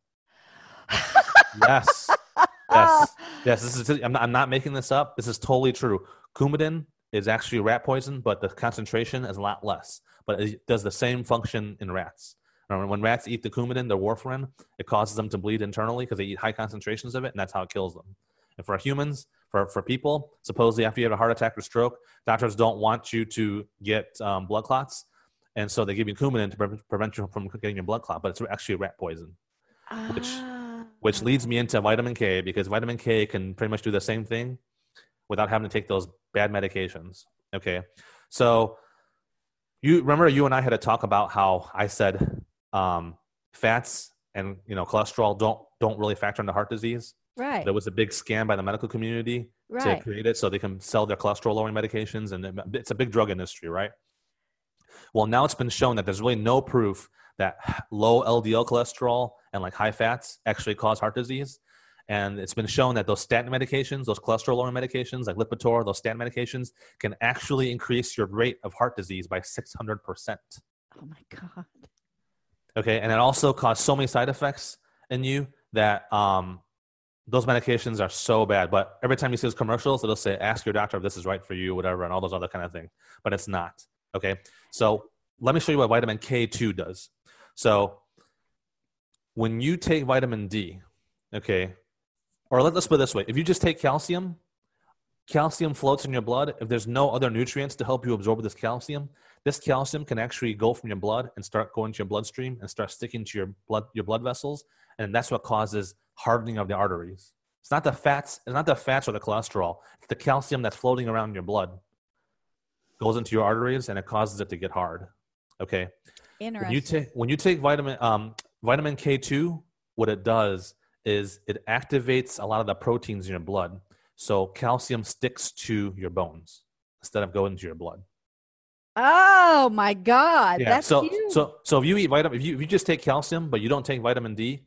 Speaker 3: yes. Yes. Yes. This is. I'm not, I'm not making this up. This is totally true. Coumadin is actually rat poison, but the concentration is a lot less. But it does the same function in rats. Remember, when rats eat the Coumadin, the warfarin, it causes them to bleed internally because they eat high concentrations of it, and that's how it kills them. And for humans, for, for people, supposedly after you have a heart attack or stroke, doctors don't want you to get um, blood clots, and so they give you Coumadin to pre- prevent you from getting your blood clot. But it's actually rat poison, which-
Speaker 2: Ah.
Speaker 3: which leads me into vitamin K because vitamin K can pretty much do the same thing without having to take those bad medications. Okay, so you remember you and I had to talk about how I said um, fats and you know cholesterol don't don't really factor into heart disease.
Speaker 2: Right.
Speaker 3: There was a big scam by the medical community to create it so they can sell their cholesterol lowering medications and it's a big drug industry right well now it's been shown that there's really no proof that low ldl cholesterol and like high fats actually cause heart disease and it's been shown that those statin medications those cholesterol lowering medications like lipitor those statin medications can actually increase your rate of heart disease by 600%
Speaker 2: Oh my god.
Speaker 3: okay and it also caused so many side effects in you that um those medications are so bad but every time you see those commercials it'll say ask your doctor if this is right for you whatever and all those other kind of things but it's not okay? So let me show you what vitamin k2 does. So when you take vitamin d okay or let, let's put it this way if you just take calcium calcium floats in your blood. If there's no other nutrients to help you absorb this calcium this calcium can actually go from your blood and start going to your bloodstream and start sticking to your blood your blood vessels and that's what causes hardening of the arteries it's not the fats it's not the fats or the cholesterol it's the calcium that's floating around in your blood goes into your arteries and it causes it to get hard okay when you take when you take vitamin um, vitamin K2, what it does is it activates a lot of the proteins in your blood, so calcium sticks to your bones instead of going to your blood.
Speaker 2: oh my god. That's
Speaker 3: so
Speaker 2: huge.
Speaker 3: so so if you eat vitamin, if you if you just take calcium but you don't take vitamin D,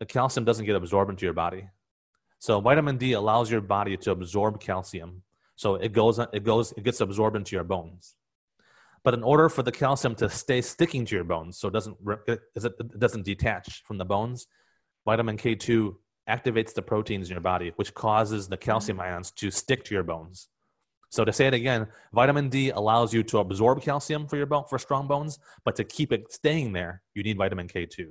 Speaker 3: the calcium doesn't get absorbed into your body. So vitamin D allows your body to absorb calcium, so it goes it goes it gets absorbed into your bones. But in order for the calcium to stay sticking to your bones, so it doesn't it it doesn't detach from the bones, vitamin K2 activates the proteins in your body, which causes the calcium mm-hmm. ions to stick to your bones. So to say it again, vitamin D allows you to absorb calcium for your bone for strong bones, but to keep it staying there, you need vitamin K2.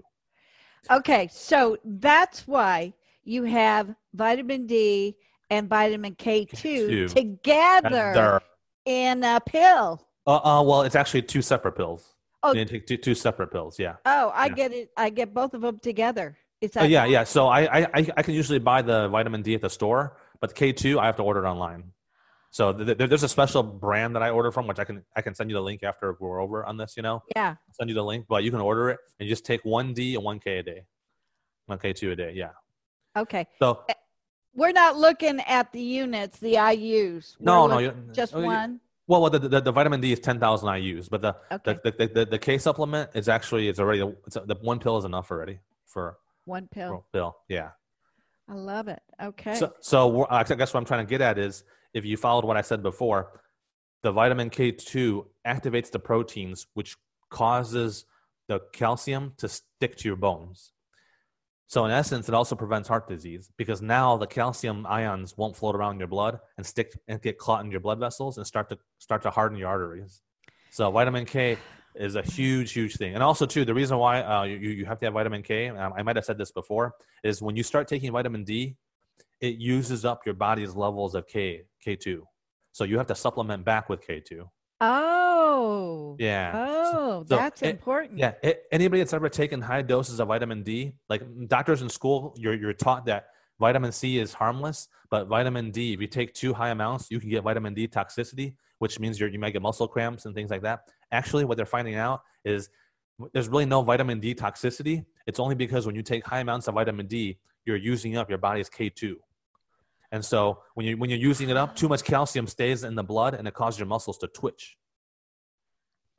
Speaker 2: Okay, so that's why you have vitamin D and vitamin K2
Speaker 3: K2.
Speaker 2: together
Speaker 3: they're-
Speaker 2: in a pill.
Speaker 3: Uh, uh, well, it's actually two separate pills.
Speaker 2: Oh.
Speaker 3: You take two, two separate pills. Yeah.
Speaker 2: Oh, I
Speaker 3: Yeah.
Speaker 2: get it. I get both of them together. It's
Speaker 3: Uh, yeah, yeah. So I, I, I- I can usually buy the vitamin D at the store, but K two I have to order it online. So th- th- there's a special brand that I order from, which I can I can send you the link after we're over on this. You know,
Speaker 2: Yeah.
Speaker 3: send you the link, but you can order it and just take one D and one K a day, one K two a day. Yeah.
Speaker 2: Okay.
Speaker 3: So eh,
Speaker 2: We're not looking at the units, the IUs. We're
Speaker 3: no, no,
Speaker 2: just
Speaker 3: oh,
Speaker 2: one.
Speaker 3: Well, well the, the, the vitamin D is 10,000 IU's, but the,
Speaker 2: Okay.
Speaker 3: the, the, the, the K supplement is actually, it's already, it's, the one pill is enough already for
Speaker 2: One pill.
Speaker 3: a pill. Yeah.
Speaker 2: I love it. Okay.
Speaker 3: So, so I guess what I'm trying to get at is if you followed what I said before, the vitamin K2 activates the proteins, which causes the calcium to stick to your bones. So, in essence, it also prevents heart disease because now the calcium ions won't float around your blood and stick and get caught in your blood vessels and start to start to harden your arteries. So, vitamin K is a huge, huge thing. And also, too, the reason why uh, you, you have to have vitamin K, I I might have said this before, is when you start taking vitamin D, it uses up your body's levels of K K2. So you have to supplement back with K2.
Speaker 2: oh.
Speaker 3: Yeah.
Speaker 2: Oh,
Speaker 3: So
Speaker 2: that's
Speaker 3: it-
Speaker 2: important.
Speaker 3: Yeah. anybody that's ever taken high doses of vitamin D, like doctors in school, you're you're taught that vitamin C is harmless, but vitamin D, if you take too high amounts, you can get vitamin D toxicity, which means you're, you might get muscle cramps and things like that. Actually, what they're finding out is there's really no vitamin D toxicity. It's only because when you take high amounts of vitamin D, you're using up your body's K2. And so when you when you're using it up, too much calcium stays in the blood and it causes your muscles to twitch.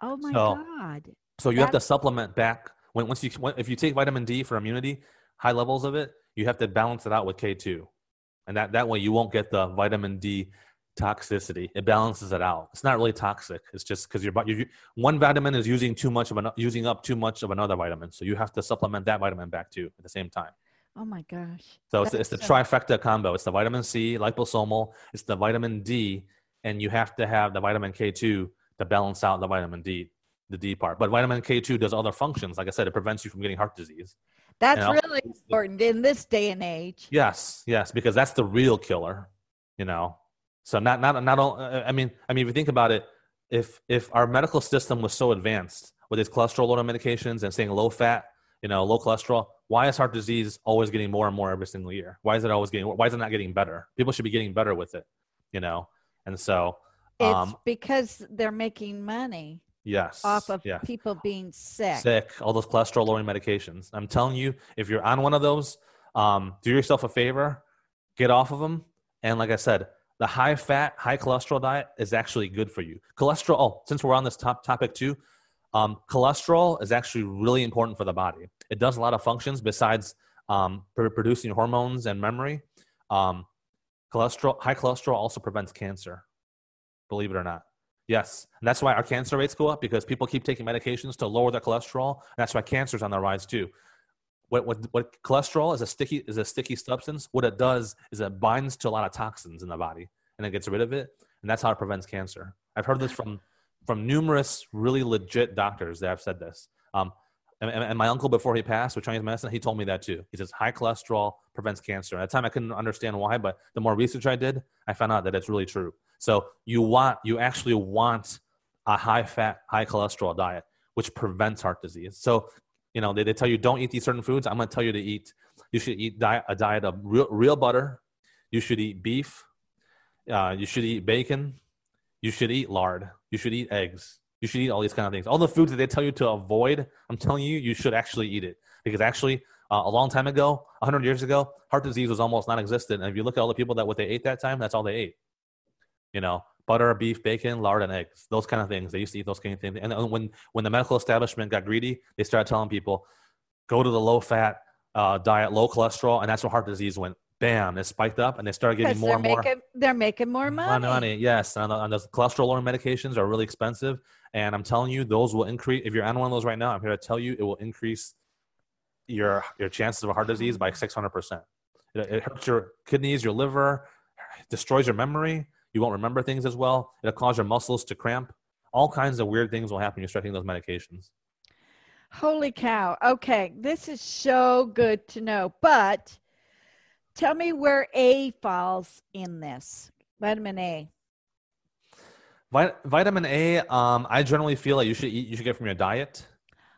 Speaker 2: Oh my
Speaker 3: So-
Speaker 2: God.
Speaker 3: So you have to supplement back when once you when, if you take vitamin D for immunity, high levels of it, you have to balance it out with K2, and that that way you won't get the vitamin D toxicity. It balances it out. It's not really toxic. It's just because your body you, one vitamin is using too much of an using up too much of another vitamin, so you have to supplement that vitamin back too at the same time.
Speaker 2: Oh my gosh.
Speaker 3: So it's, it's the
Speaker 2: so-
Speaker 3: trifecta combo. It's the vitamin C, liposomal, it's the vitamin D, and you have to have the vitamin K2 to balance out the vitamin D, the D part. But vitamin K2 does other functions. Like I said, it prevents you from getting heart disease.
Speaker 2: That's really important in this day and age.
Speaker 3: Yes, yes, because that's the real killer, you know. So not not not all. Uh, I mean, I mean, if you think about it, if if our medical system was so advanced with its cholesterol lowering medications and saying low fat, you know, low cholesterol, why is heart disease always getting more and more every single year? Why is it always getting? Why is it not getting better? People should be getting better with it, you know. And so,
Speaker 2: It's
Speaker 3: um,
Speaker 2: because they're making money
Speaker 3: yes,
Speaker 2: off of
Speaker 3: yeah.
Speaker 2: people being sick.
Speaker 3: sick, all those cholesterol lowering medications. I'm telling you, if you're on one of those, um, do yourself a favor, get off of them. And like I said, the high fat, high cholesterol diet is actually good for you. Cholesterol, oh, since we're on this top topic too, um, cholesterol is actually really important for the body. It does a lot of functions besides um, pr- producing hormones and memory. Um, cholesterol, high cholesterol also prevents cancer, believe it or not. Yes, and that's why our cancer rates go up because people keep taking medications to lower their cholesterol. That's why cancer's on the rise too. What, what, what cholesterol is a sticky is a sticky substance. What it does is it binds to a lot of toxins in the body and it gets rid of it, and that's how it prevents cancer. I've heard this from from numerous really legit doctors that have said this. Um, and, and my uncle, before he passed with Chinese medicine, he told me that too. He says high cholesterol prevents cancer. At the time, I couldn't understand why, but the more research I did, I found out that it's really true. So you want, you actually want a high fat, high cholesterol diet, which prevents heart disease. So, you know, they, they tell you don't eat these certain foods. I'm going to tell you to eat, you should eat diet, a diet of real, real butter. You should eat beef. Uh, you should eat bacon. You should eat lard. You should eat eggs. You should eat all these kind of things. All the foods that they tell you to avoid, I'm telling you, you should actually eat it. Because actually, uh, a long time ago, 100 years ago, heart disease was almost non existent. And if you look at all the people that what they ate that time, that's all they ate you know, butter, beef, bacon, lard, and eggs. Those kind of things. They used to eat those kind of things. And when when the medical establishment got greedy, they started telling people, go to the low fat uh, diet, low cholesterol, and that's where heart disease went. Bam! It spiked up, and they started getting more and more
Speaker 2: making they're making more money.
Speaker 3: money. Yes, and, and those cholesterol lowering medications are really expensive. And I'm telling you, those will increase. If you're on one of those right now, I'm here to tell you, it will increase your your chances of a heart disease by 600 percent. It, it hurts your kidneys, your liver, destroys your memory. You won't remember things as well. It'll cause your muscles to cramp. All kinds of weird things will happen when you start taking those medications.
Speaker 2: Holy cow. Okay, this is so good to know. But tell me where A falls in this. Vitamin A.
Speaker 3: Vit- vitamin A, um, I generally feel like you should eat. You should get from your diet.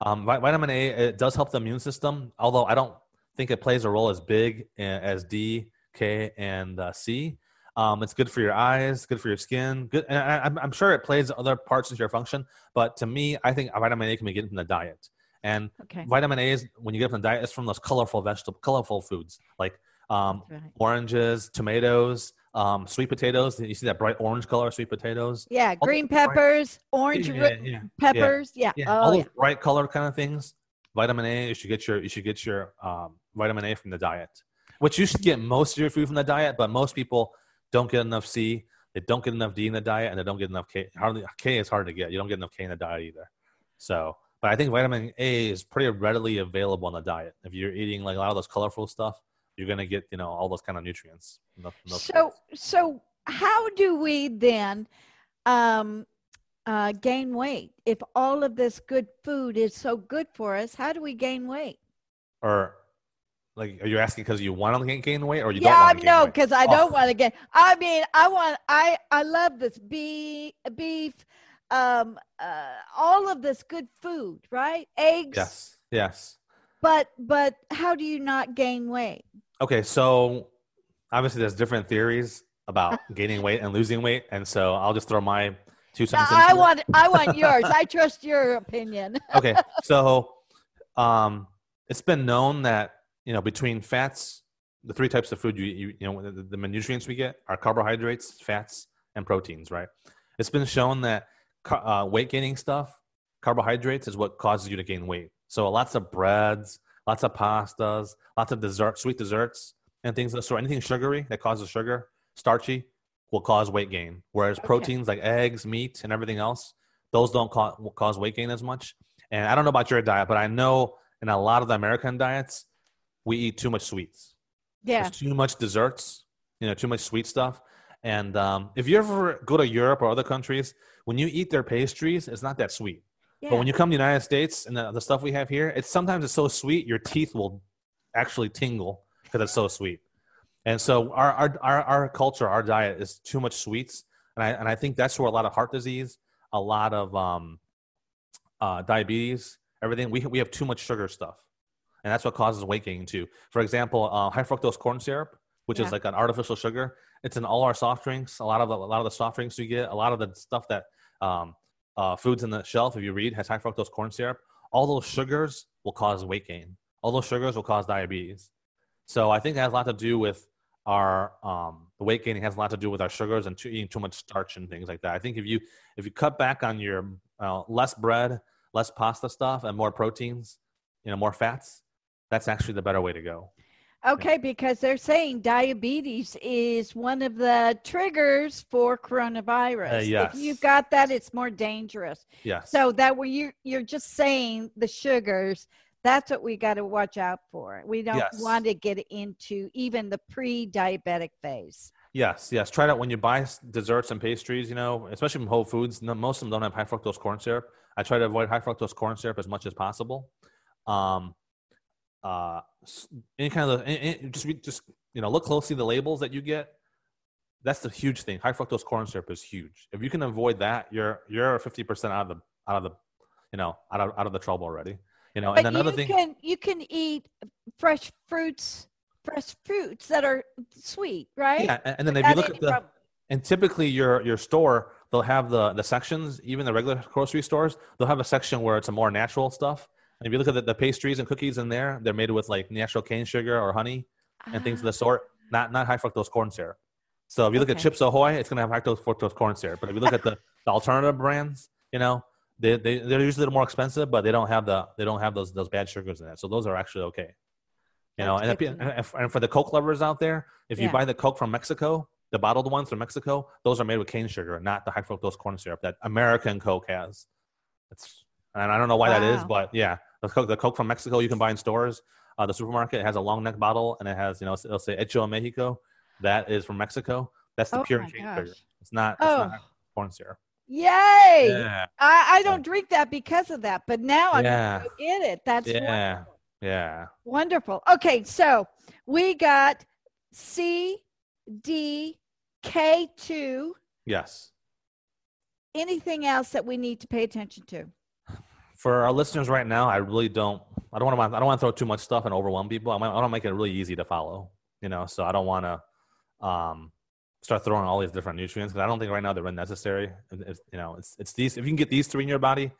Speaker 3: Um, vi- vitamin A it does help the immune system, although I don't think it plays a role as big as D, K, and uh, C. Um, it's good for your eyes, good for your skin. Good, and I, I'm, I'm sure it plays other parts of your function. But to me, I think vitamin A can be getting from the diet. And
Speaker 2: Okay.
Speaker 3: vitamin A is when you get from the diet, it's from those colorful vegetable, colorful foods like um,
Speaker 2: Right.
Speaker 3: oranges, tomatoes, Um, sweet potatoes. You see that bright orange color, sweet potatoes.
Speaker 2: Yeah,
Speaker 3: All
Speaker 2: green
Speaker 3: the bright-
Speaker 2: peppers, orange
Speaker 3: Yeah,
Speaker 2: ri-
Speaker 3: yeah,
Speaker 2: peppers. Yeah.
Speaker 3: yeah.
Speaker 2: Oh,
Speaker 3: all
Speaker 2: yeah.
Speaker 3: those bright color kind of things. Vitamin A. You should get your you should get your um, vitamin A from the diet, which you should get most of your food from the diet. But most people don't get enough C. They don't get enough D in the diet, and they don't get enough K. Hardly K is hard to get. You don't get enough K in the diet either. So, but I think vitamin A is pretty readily available in the diet. If you're eating like a lot of those colorful stuff, you're gonna get you know all those kind of nutrients. from those- from those
Speaker 2: So, so how do we then um, uh, gain weight if all of this good food is so good for us? How do we gain weight?
Speaker 3: or like, are you asking because you want to gain, gain weight, or you
Speaker 2: yeah,
Speaker 3: don't
Speaker 2: I
Speaker 3: want to gain
Speaker 2: know
Speaker 3: weight?
Speaker 2: because I
Speaker 3: Oh.
Speaker 2: don't want to get. I mean, I want. I I love this beef, beef, um, uh, all of this good food, right? Eggs.
Speaker 3: Yes. Yes.
Speaker 2: But but how do you not gain weight?
Speaker 3: Okay, so obviously there's different theories about gaining weight and losing weight, and so I'll just throw my two cents.
Speaker 2: I want I want yours. I trust your opinion.
Speaker 3: Okay, so um, it's been known that you know between fats, the three types of food you you, you know the, the nutrients we get are carbohydrates, fats, and proteins. Right? It's been shown that uh, weight gaining stuff, carbohydrates, is what causes you to gain weight. So lots of breads, lots of pastas, lots of dessert, sweet desserts, and things of the sort. Anything sugary that causes sugar, starchy, will cause weight gain. Whereas
Speaker 2: Okay.
Speaker 3: proteins like eggs, meat, and everything else, those don't ca- cause weight gain as much. And I don't know about your diet, but I know in a lot of the American diets, we eat too much sweets.
Speaker 2: Yeah.
Speaker 3: There's too much desserts, you know, too much sweet stuff. And um, if you ever go to Europe or other countries, when you eat their pastries, it's not that sweet.
Speaker 2: Yeah.
Speaker 3: But when you come to the United States and the, the stuff we have here, it's sometimes it's so sweet your teeth will actually tingle because it's so sweet. And so our, our our our culture, our diet is too much sweets, and I and I think that's where a lot of heart disease, a lot of um, uh, diabetes, everything we we have too much sugar stuff, and that's what causes weight gain too. For example, uh, high fructose corn syrup, which
Speaker 2: Yeah.
Speaker 3: is like an artificial sugar, it's in all our soft drinks. A lot of the, a lot of the soft drinks you get, a lot of the stuff that um, uh, foods in the shelf, if you read, has high fructose corn syrup. All those sugars will cause weight gain. All those sugars will cause diabetes. So I think it has a lot to do with our um, the weight gaining has a lot to do with our sugars and too, eating too much starch and things like that. I think if you if you cut back on your uh, less bread, less pasta stuff, and more proteins, you know, more fats, that's actually the better way to go.
Speaker 2: Okay, because they're saying diabetes is one of the triggers for coronavirus.
Speaker 3: Uh, yes.
Speaker 2: If you've got that, it's more dangerous.
Speaker 3: Yes.
Speaker 2: So that where you you're just saying the sugars, that's what we got to watch out for. We don't
Speaker 3: Yes.
Speaker 2: want to get into even the pre-diabetic phase.
Speaker 3: Yes, yes. Try that when you buy desserts and pastries. You know, especially from Whole Foods. Most of them don't have high fructose corn syrup. I try to avoid high fructose corn syrup as much as possible. Um, uh, any kind of any, any- just just you know look closely the labels that you get. That's the huge thing. High fructose corn syrup is huge. If you can avoid that, you're you're fifty percent out of the out of the you know out of out of the trouble already. You know,
Speaker 2: But
Speaker 3: and another
Speaker 2: you
Speaker 3: thing.
Speaker 2: can you can eat fresh fruits, fresh fruits that are sweet, right?
Speaker 3: Yeah, and, and then if you look at the
Speaker 2: prob-
Speaker 3: and typically your your store they'll have the the sections even the regular grocery stores they'll have a section where it's a more natural stuff and if you look at the, the pastries and cookies in there they're made with like natural cane sugar or honey and things of the sort. Ah. Not not high fructose corn syrup. So if you look at
Speaker 2: Okay.
Speaker 3: chips ahoy it's going to have high fructose corn syrup. But if you look at the, the alternative brands you know they, they they're usually a little more expensive but they don't have the they don't have those those bad sugars in it. So those are actually okay. You know and, if- and, for the coke lovers out there if you
Speaker 2: Yeah.
Speaker 3: buy the coke from mexico the bottled ones from Mexico, those are made with cane sugar, not the high fructose corn syrup that American Coke has. It's, and I don't know why that is, but yeah, the Coke, the Coke from Mexico you can buy in stores. Uh, the supermarket has a long neck bottle and it has, you know, it'll say Hecho en Mexico. That is from Mexico. That's the
Speaker 2: Oh
Speaker 3: pure cane sugar. It's not, it's
Speaker 2: Oh.
Speaker 3: not corn syrup.
Speaker 2: Yay!
Speaker 3: Yeah.
Speaker 2: I, I don't drink that because of that, but now I'm
Speaker 3: Yeah.
Speaker 2: gonna go get it. That's
Speaker 3: Yeah.
Speaker 2: wonderful.
Speaker 3: Yeah.
Speaker 2: wonderful. Okay, so we got C, D, K two.
Speaker 3: Yes.
Speaker 2: Anything else that we need to pay attention to?
Speaker 3: For our listeners right now, I really don't. I don't want to. I don't want to throw too much stuff and overwhelm people. I want to make it really easy to follow. You know, so I don't want to um, start throwing all these different nutrients because I don't think right now they're necessary. It's, you know, it's it's these. If you can get these three in your body,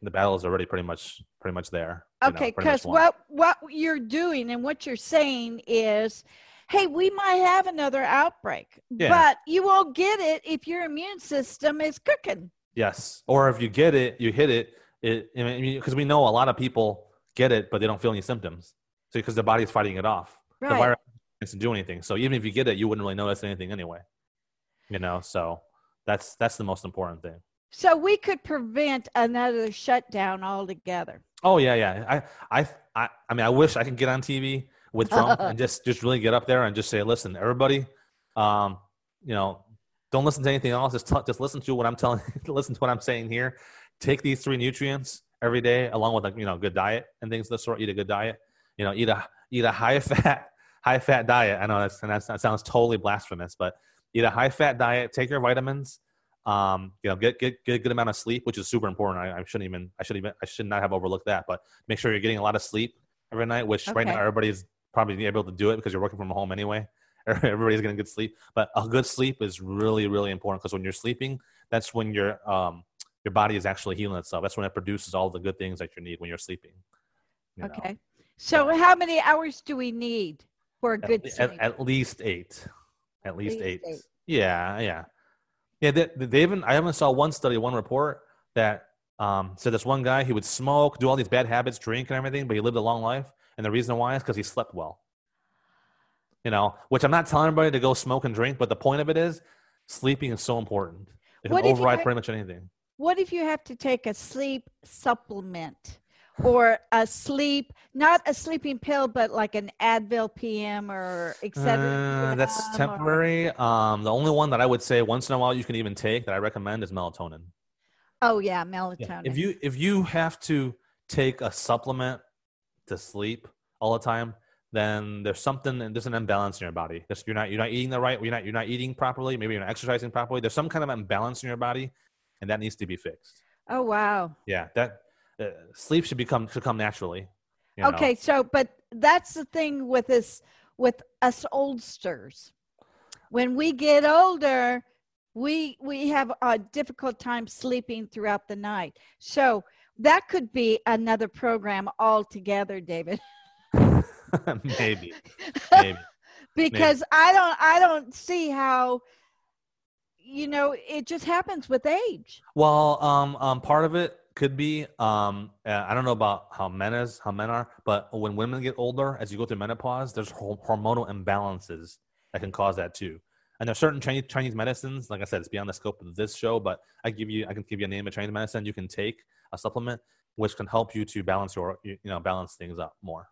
Speaker 3: the battle is already pretty much pretty much there.
Speaker 2: Okay,
Speaker 3: pretty much
Speaker 2: because what what you're doing and what you're saying is hey, we might have another outbreak,
Speaker 3: Yeah.
Speaker 2: but you won't get it if your immune system is cooking.
Speaker 3: Yes. Or if you get it, you hit it. It because we know a lot of people get it, but they don't feel any symptoms. So because the body's fighting it off, the virus doesn't do anything. So even if you get it, you wouldn't really notice anything anyway. You know. So that's that's the most important thing.
Speaker 2: So we could prevent another shutdown altogether.
Speaker 3: Oh yeah, yeah. I I I, I mean, I wish I could get on TV with Trump and just just really get up there and just say, listen, everybody, um, you know, don't listen to anything else. Just t- just listen to what I'm telling. listen to what I'm saying here. Take these three nutrients every day, along with a you know good diet and things of the sort. Eat a good diet. You know, eat a eat a high fat high fat diet. I know that's, and that's that sounds totally blasphemous, but eat a high fat diet. Take your vitamins. Um, you know, get get get a good amount of sleep, which is super important. I, I shouldn't even I should even I should not have overlooked that. But make sure you're getting a lot of sleep every night, which right now everybody's probably able to do it because you're working from home anyway. Everybody's getting good sleep, but a good sleep is really really important because when you're sleeping, that's when your um your body is actually healing itself. That's when it produces all the good things that you need when you're sleeping. you know.
Speaker 2: Okay. So how many hours do we need for a
Speaker 3: At
Speaker 2: good sleep?
Speaker 3: At, at least eight. At least,
Speaker 2: least
Speaker 3: eight.
Speaker 2: eight.
Speaker 3: Yeah, yeah, yeah. They, they even I haven't saw one study, one report that um, said this one guy he would smoke, do all these bad habits, drink and everything, but he lived a long life, and the reason why is because he slept well. You know, which I'm not telling everybody to go smoke and drink, but the point of it is, sleeping is so important. It can
Speaker 2: What if you
Speaker 3: override pretty much anything.
Speaker 2: What if you have to take a sleep supplement or a sleep, not a sleeping pill, but like an Advil PM or
Speaker 3: Uh,
Speaker 2: etc.
Speaker 3: that's temporary. Um, the only one that I would say once in a while you can even take that I recommend is melatonin.
Speaker 2: Oh yeah,
Speaker 3: Yeah.
Speaker 2: melatonin.
Speaker 3: If you if you have to take a supplement to sleep all the time, then there's something there's an imbalance in your body. You're not you're not eating the right you're not you're not eating properly. Maybe you're not exercising properly. There's some kind of imbalance in your body, and that needs to be fixed.
Speaker 2: oh wow.
Speaker 3: Yeah, that uh, sleep should become should come naturally. you know?
Speaker 2: Okay, so but that's the thing with us with us oldsters. When we get older, we we have a difficult time sleeping throughout the night. So that could be another program altogether, David.
Speaker 3: maybe maybe.
Speaker 2: because I don't I don't see how you know it just happens with age.
Speaker 3: Well, um, um, part of it could be um, uh, I don't know about how men is how men are, but when women get older, as you go through menopause, there's hormonal imbalances that can cause that too. And there's certain Chinese Chinese medicines, like I said, it's beyond the scope of this show, but I give you I can give you a name of Chinese medicine you can take a supplement which can help you to balance your you know balance things up more.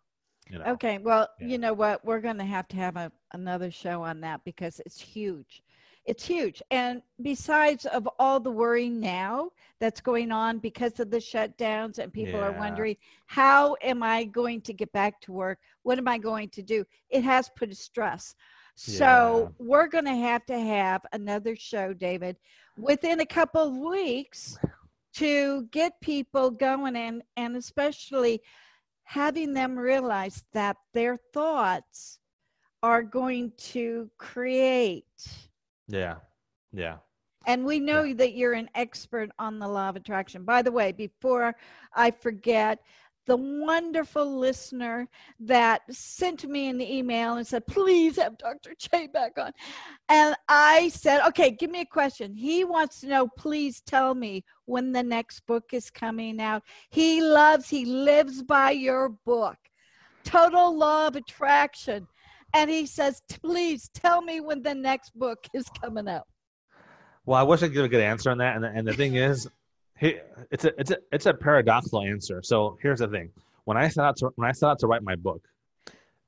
Speaker 3: You know.
Speaker 2: Okay, well,
Speaker 3: Yeah.
Speaker 2: you know what? We're going to have to have a, another show on that because it's huge. It's huge. And besides of all the worry now that's going on because of the shutdowns and people are wondering, how am I going to get back to work? What am I going to do? It has put a stress. So we're going to have to have another show, David, within a couple of weeks to get people going and, and especially having them realize that their thoughts are going to create.
Speaker 3: Yeah. Yeah.
Speaker 2: And we know that you're an expert on the law of attraction. By the way, before I forget, the wonderful listener that sent me an email and said, please have Dr. J back on. And I said, okay, give me a question. He wants to know, please tell me when the next book is coming out. He loves, he lives by your book, Total Law of Attraction. And he says, please tell me when the next book is coming out.
Speaker 3: Well, I wish I could give a good answer on that. And the, and the thing is, it's a it's a it's a paradoxical answer. So here's the thing: when I set out to when I set out to write my book,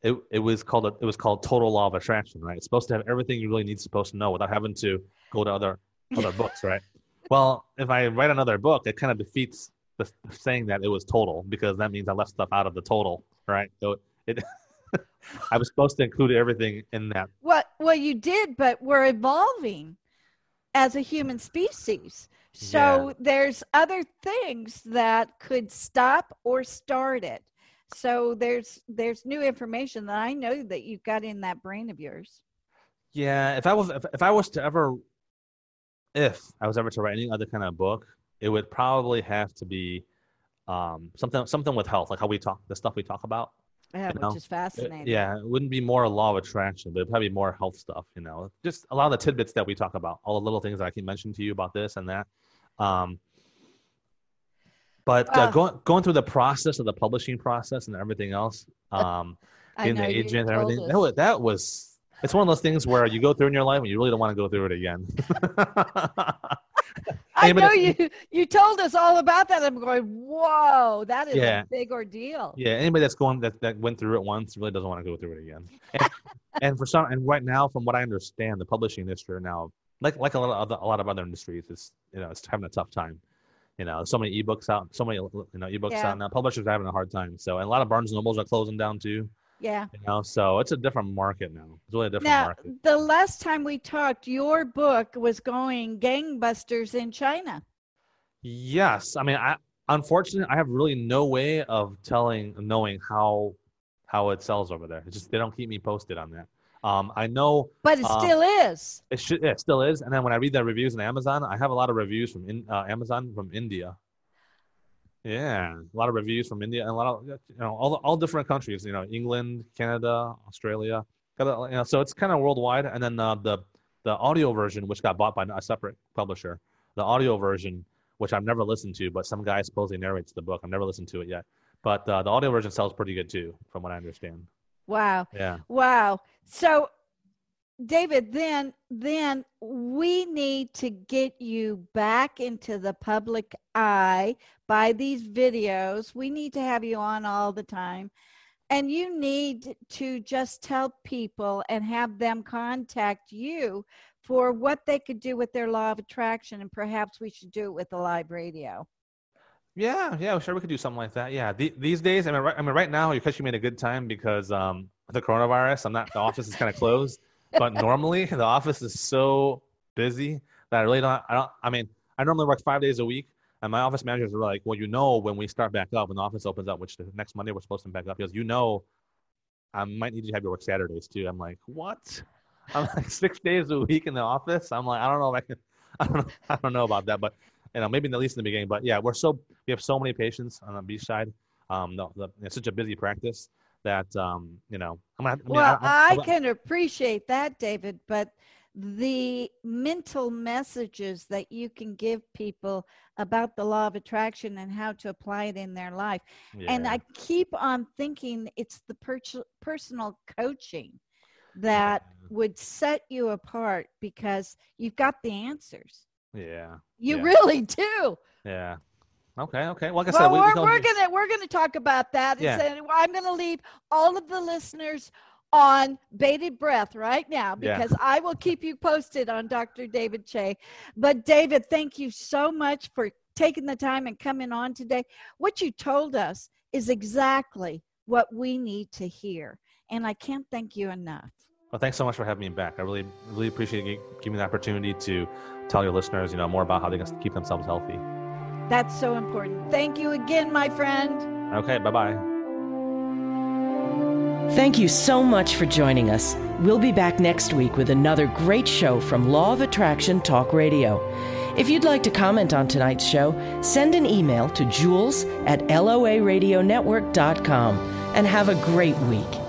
Speaker 3: it it was called a, it was called Total Law of Attraction. Right? It's supposed to have everything you really need supposed to know without having to go to other other books. Right? Well, if I write another book, it kind of defeats the saying that it was total because that means I left stuff out of the total. Right? So it. I was supposed to include everything in that
Speaker 2: What well you did, but we're evolving as a human species. So
Speaker 3: Yeah.
Speaker 2: there's other things that could stop or start it. So there's there's new information that I know that you've got in that brain of yours.
Speaker 3: Yeah, if I was if, if I was to ever if I was ever to write any other kind of book, it would probably have to be um, something something with health, like how we talk the stuff we talk about.
Speaker 2: Yeah,
Speaker 3: You
Speaker 2: which is fascinating.
Speaker 3: Yeah, it wouldn't be more law of attraction, but it'd probably be more health stuff. You know, just a lot of the tidbits that we talk about, all the little things that I keep mentioning to you about this and that. Um, but uh,
Speaker 2: Ah.
Speaker 3: going going through the process of the publishing process and everything else, um,
Speaker 2: I
Speaker 3: the agent and everything,
Speaker 2: us.
Speaker 3: that was, that was it's one of those things where you go through in your life and you really don't want to go through it again.
Speaker 2: I know you. You told us all about that. I'm going, whoa, that is
Speaker 3: Yeah.
Speaker 2: a big ordeal.
Speaker 3: Yeah, anybody that's going that, that went through it once really doesn't want to go through it again. And, and for some, and right now, from what I understand, the publishing industry now, like like a lot of other, a lot of other industries, is you know it's having a tough time. You know, so many ebooks out, so many you know ebooks
Speaker 2: Yeah.
Speaker 3: out now. Publishers are having a hard time. So, and a lot of Barnes and Nobles are closing down too.
Speaker 2: Yeah.
Speaker 3: You know, so it's a different market now. It's really a different
Speaker 2: Now,
Speaker 3: market.
Speaker 2: the last time we talked, your book was going gangbusters in China.
Speaker 3: Yes, I mean, I unfortunately I have really no way of telling, knowing how how it sells over there. It's just they don't keep me posted on that. Um, I know
Speaker 2: But it
Speaker 3: Um,
Speaker 2: still is.
Speaker 3: It should, yeah, it still is. And then when I read the reviews on Amazon, I have a lot of reviews from in, uh, Amazon from India. Yeah, a lot of reviews from India and a lot of you know all all different countries. You know, England, Canada, Australia. Got a, you know, so it's kind of worldwide. And then uh, the the audio version, which got bought by a separate publisher, the audio version, which I've never listened to, but some guy supposedly narrates the book. I've never listened to it yet, but uh, the audio version sells pretty good too, from what I understand.
Speaker 2: Wow.
Speaker 3: Yeah.
Speaker 2: Wow. So David, then then we need to get you back into the public eye by these videos. We need to have you on all the time. And you need to just tell people and have them contact you for what they could do with their law of attraction. And perhaps we should do it with the live radio.
Speaker 3: Yeah, yeah, sure, we could do something like that. Yeah, the, these days, I mean, right, I mean, right now, you're catching me a good time because um, the coronavirus, I'm not. The office is kind of closed, but normally the office is so busy that I really don't. I don't. I mean, I normally work five days a week, and my office managers are like, "Well, you know, when we start back up, when the office opens up, which the next Monday we're supposed to back up, because you know, I might need you to have your work Saturdays too." I'm like, "What?" I'm like six days a week in the office. I'm like, I don't know if I can. I don't. Know, I don't know about that, but you know, maybe at least in the beginning. But yeah, we're so we have so many patients on the beach side. Um, the, the, it's such a busy practice that um, you know, I'm gonna. I
Speaker 2: Well, I,
Speaker 3: I-
Speaker 2: can appreciate that, David, but the mental messages that you can give people about the law of attraction and how to apply it in their life. And. I keep on thinking it's the per- personal coaching that would set you apart because you've got the answers.
Speaker 3: Yeah.
Speaker 2: You
Speaker 3: Yeah.
Speaker 2: really do.
Speaker 3: Yeah. Okay. Okay. Well, like I said,
Speaker 2: Well,
Speaker 3: we, we
Speaker 2: we're,
Speaker 3: can-
Speaker 2: we're gonna we're gonna talk about that. and
Speaker 3: Yeah.
Speaker 2: say- I'm gonna leave all of the listeners on bated breath right now
Speaker 3: Yeah.
Speaker 2: because I will keep you posted on Dr. David Che. But David, thank you so much for taking the time and coming on today. What you told us is exactly what we need to hear, and I can't thank you enough.
Speaker 3: Well, thanks so much for having me back. I really, really appreciate you giving me the opportunity to tell your listeners, you know, more about how they can keep themselves healthy.
Speaker 2: That's so important. Thank you again, my friend.
Speaker 3: Okay. Bye bye.
Speaker 1: Thank you so much for joining us. We'll be back next week with another great show from Law of Attraction Talk Radio. If you'd like to comment on tonight's show, send an email to jewels at loaradionetwork.com and have a great week.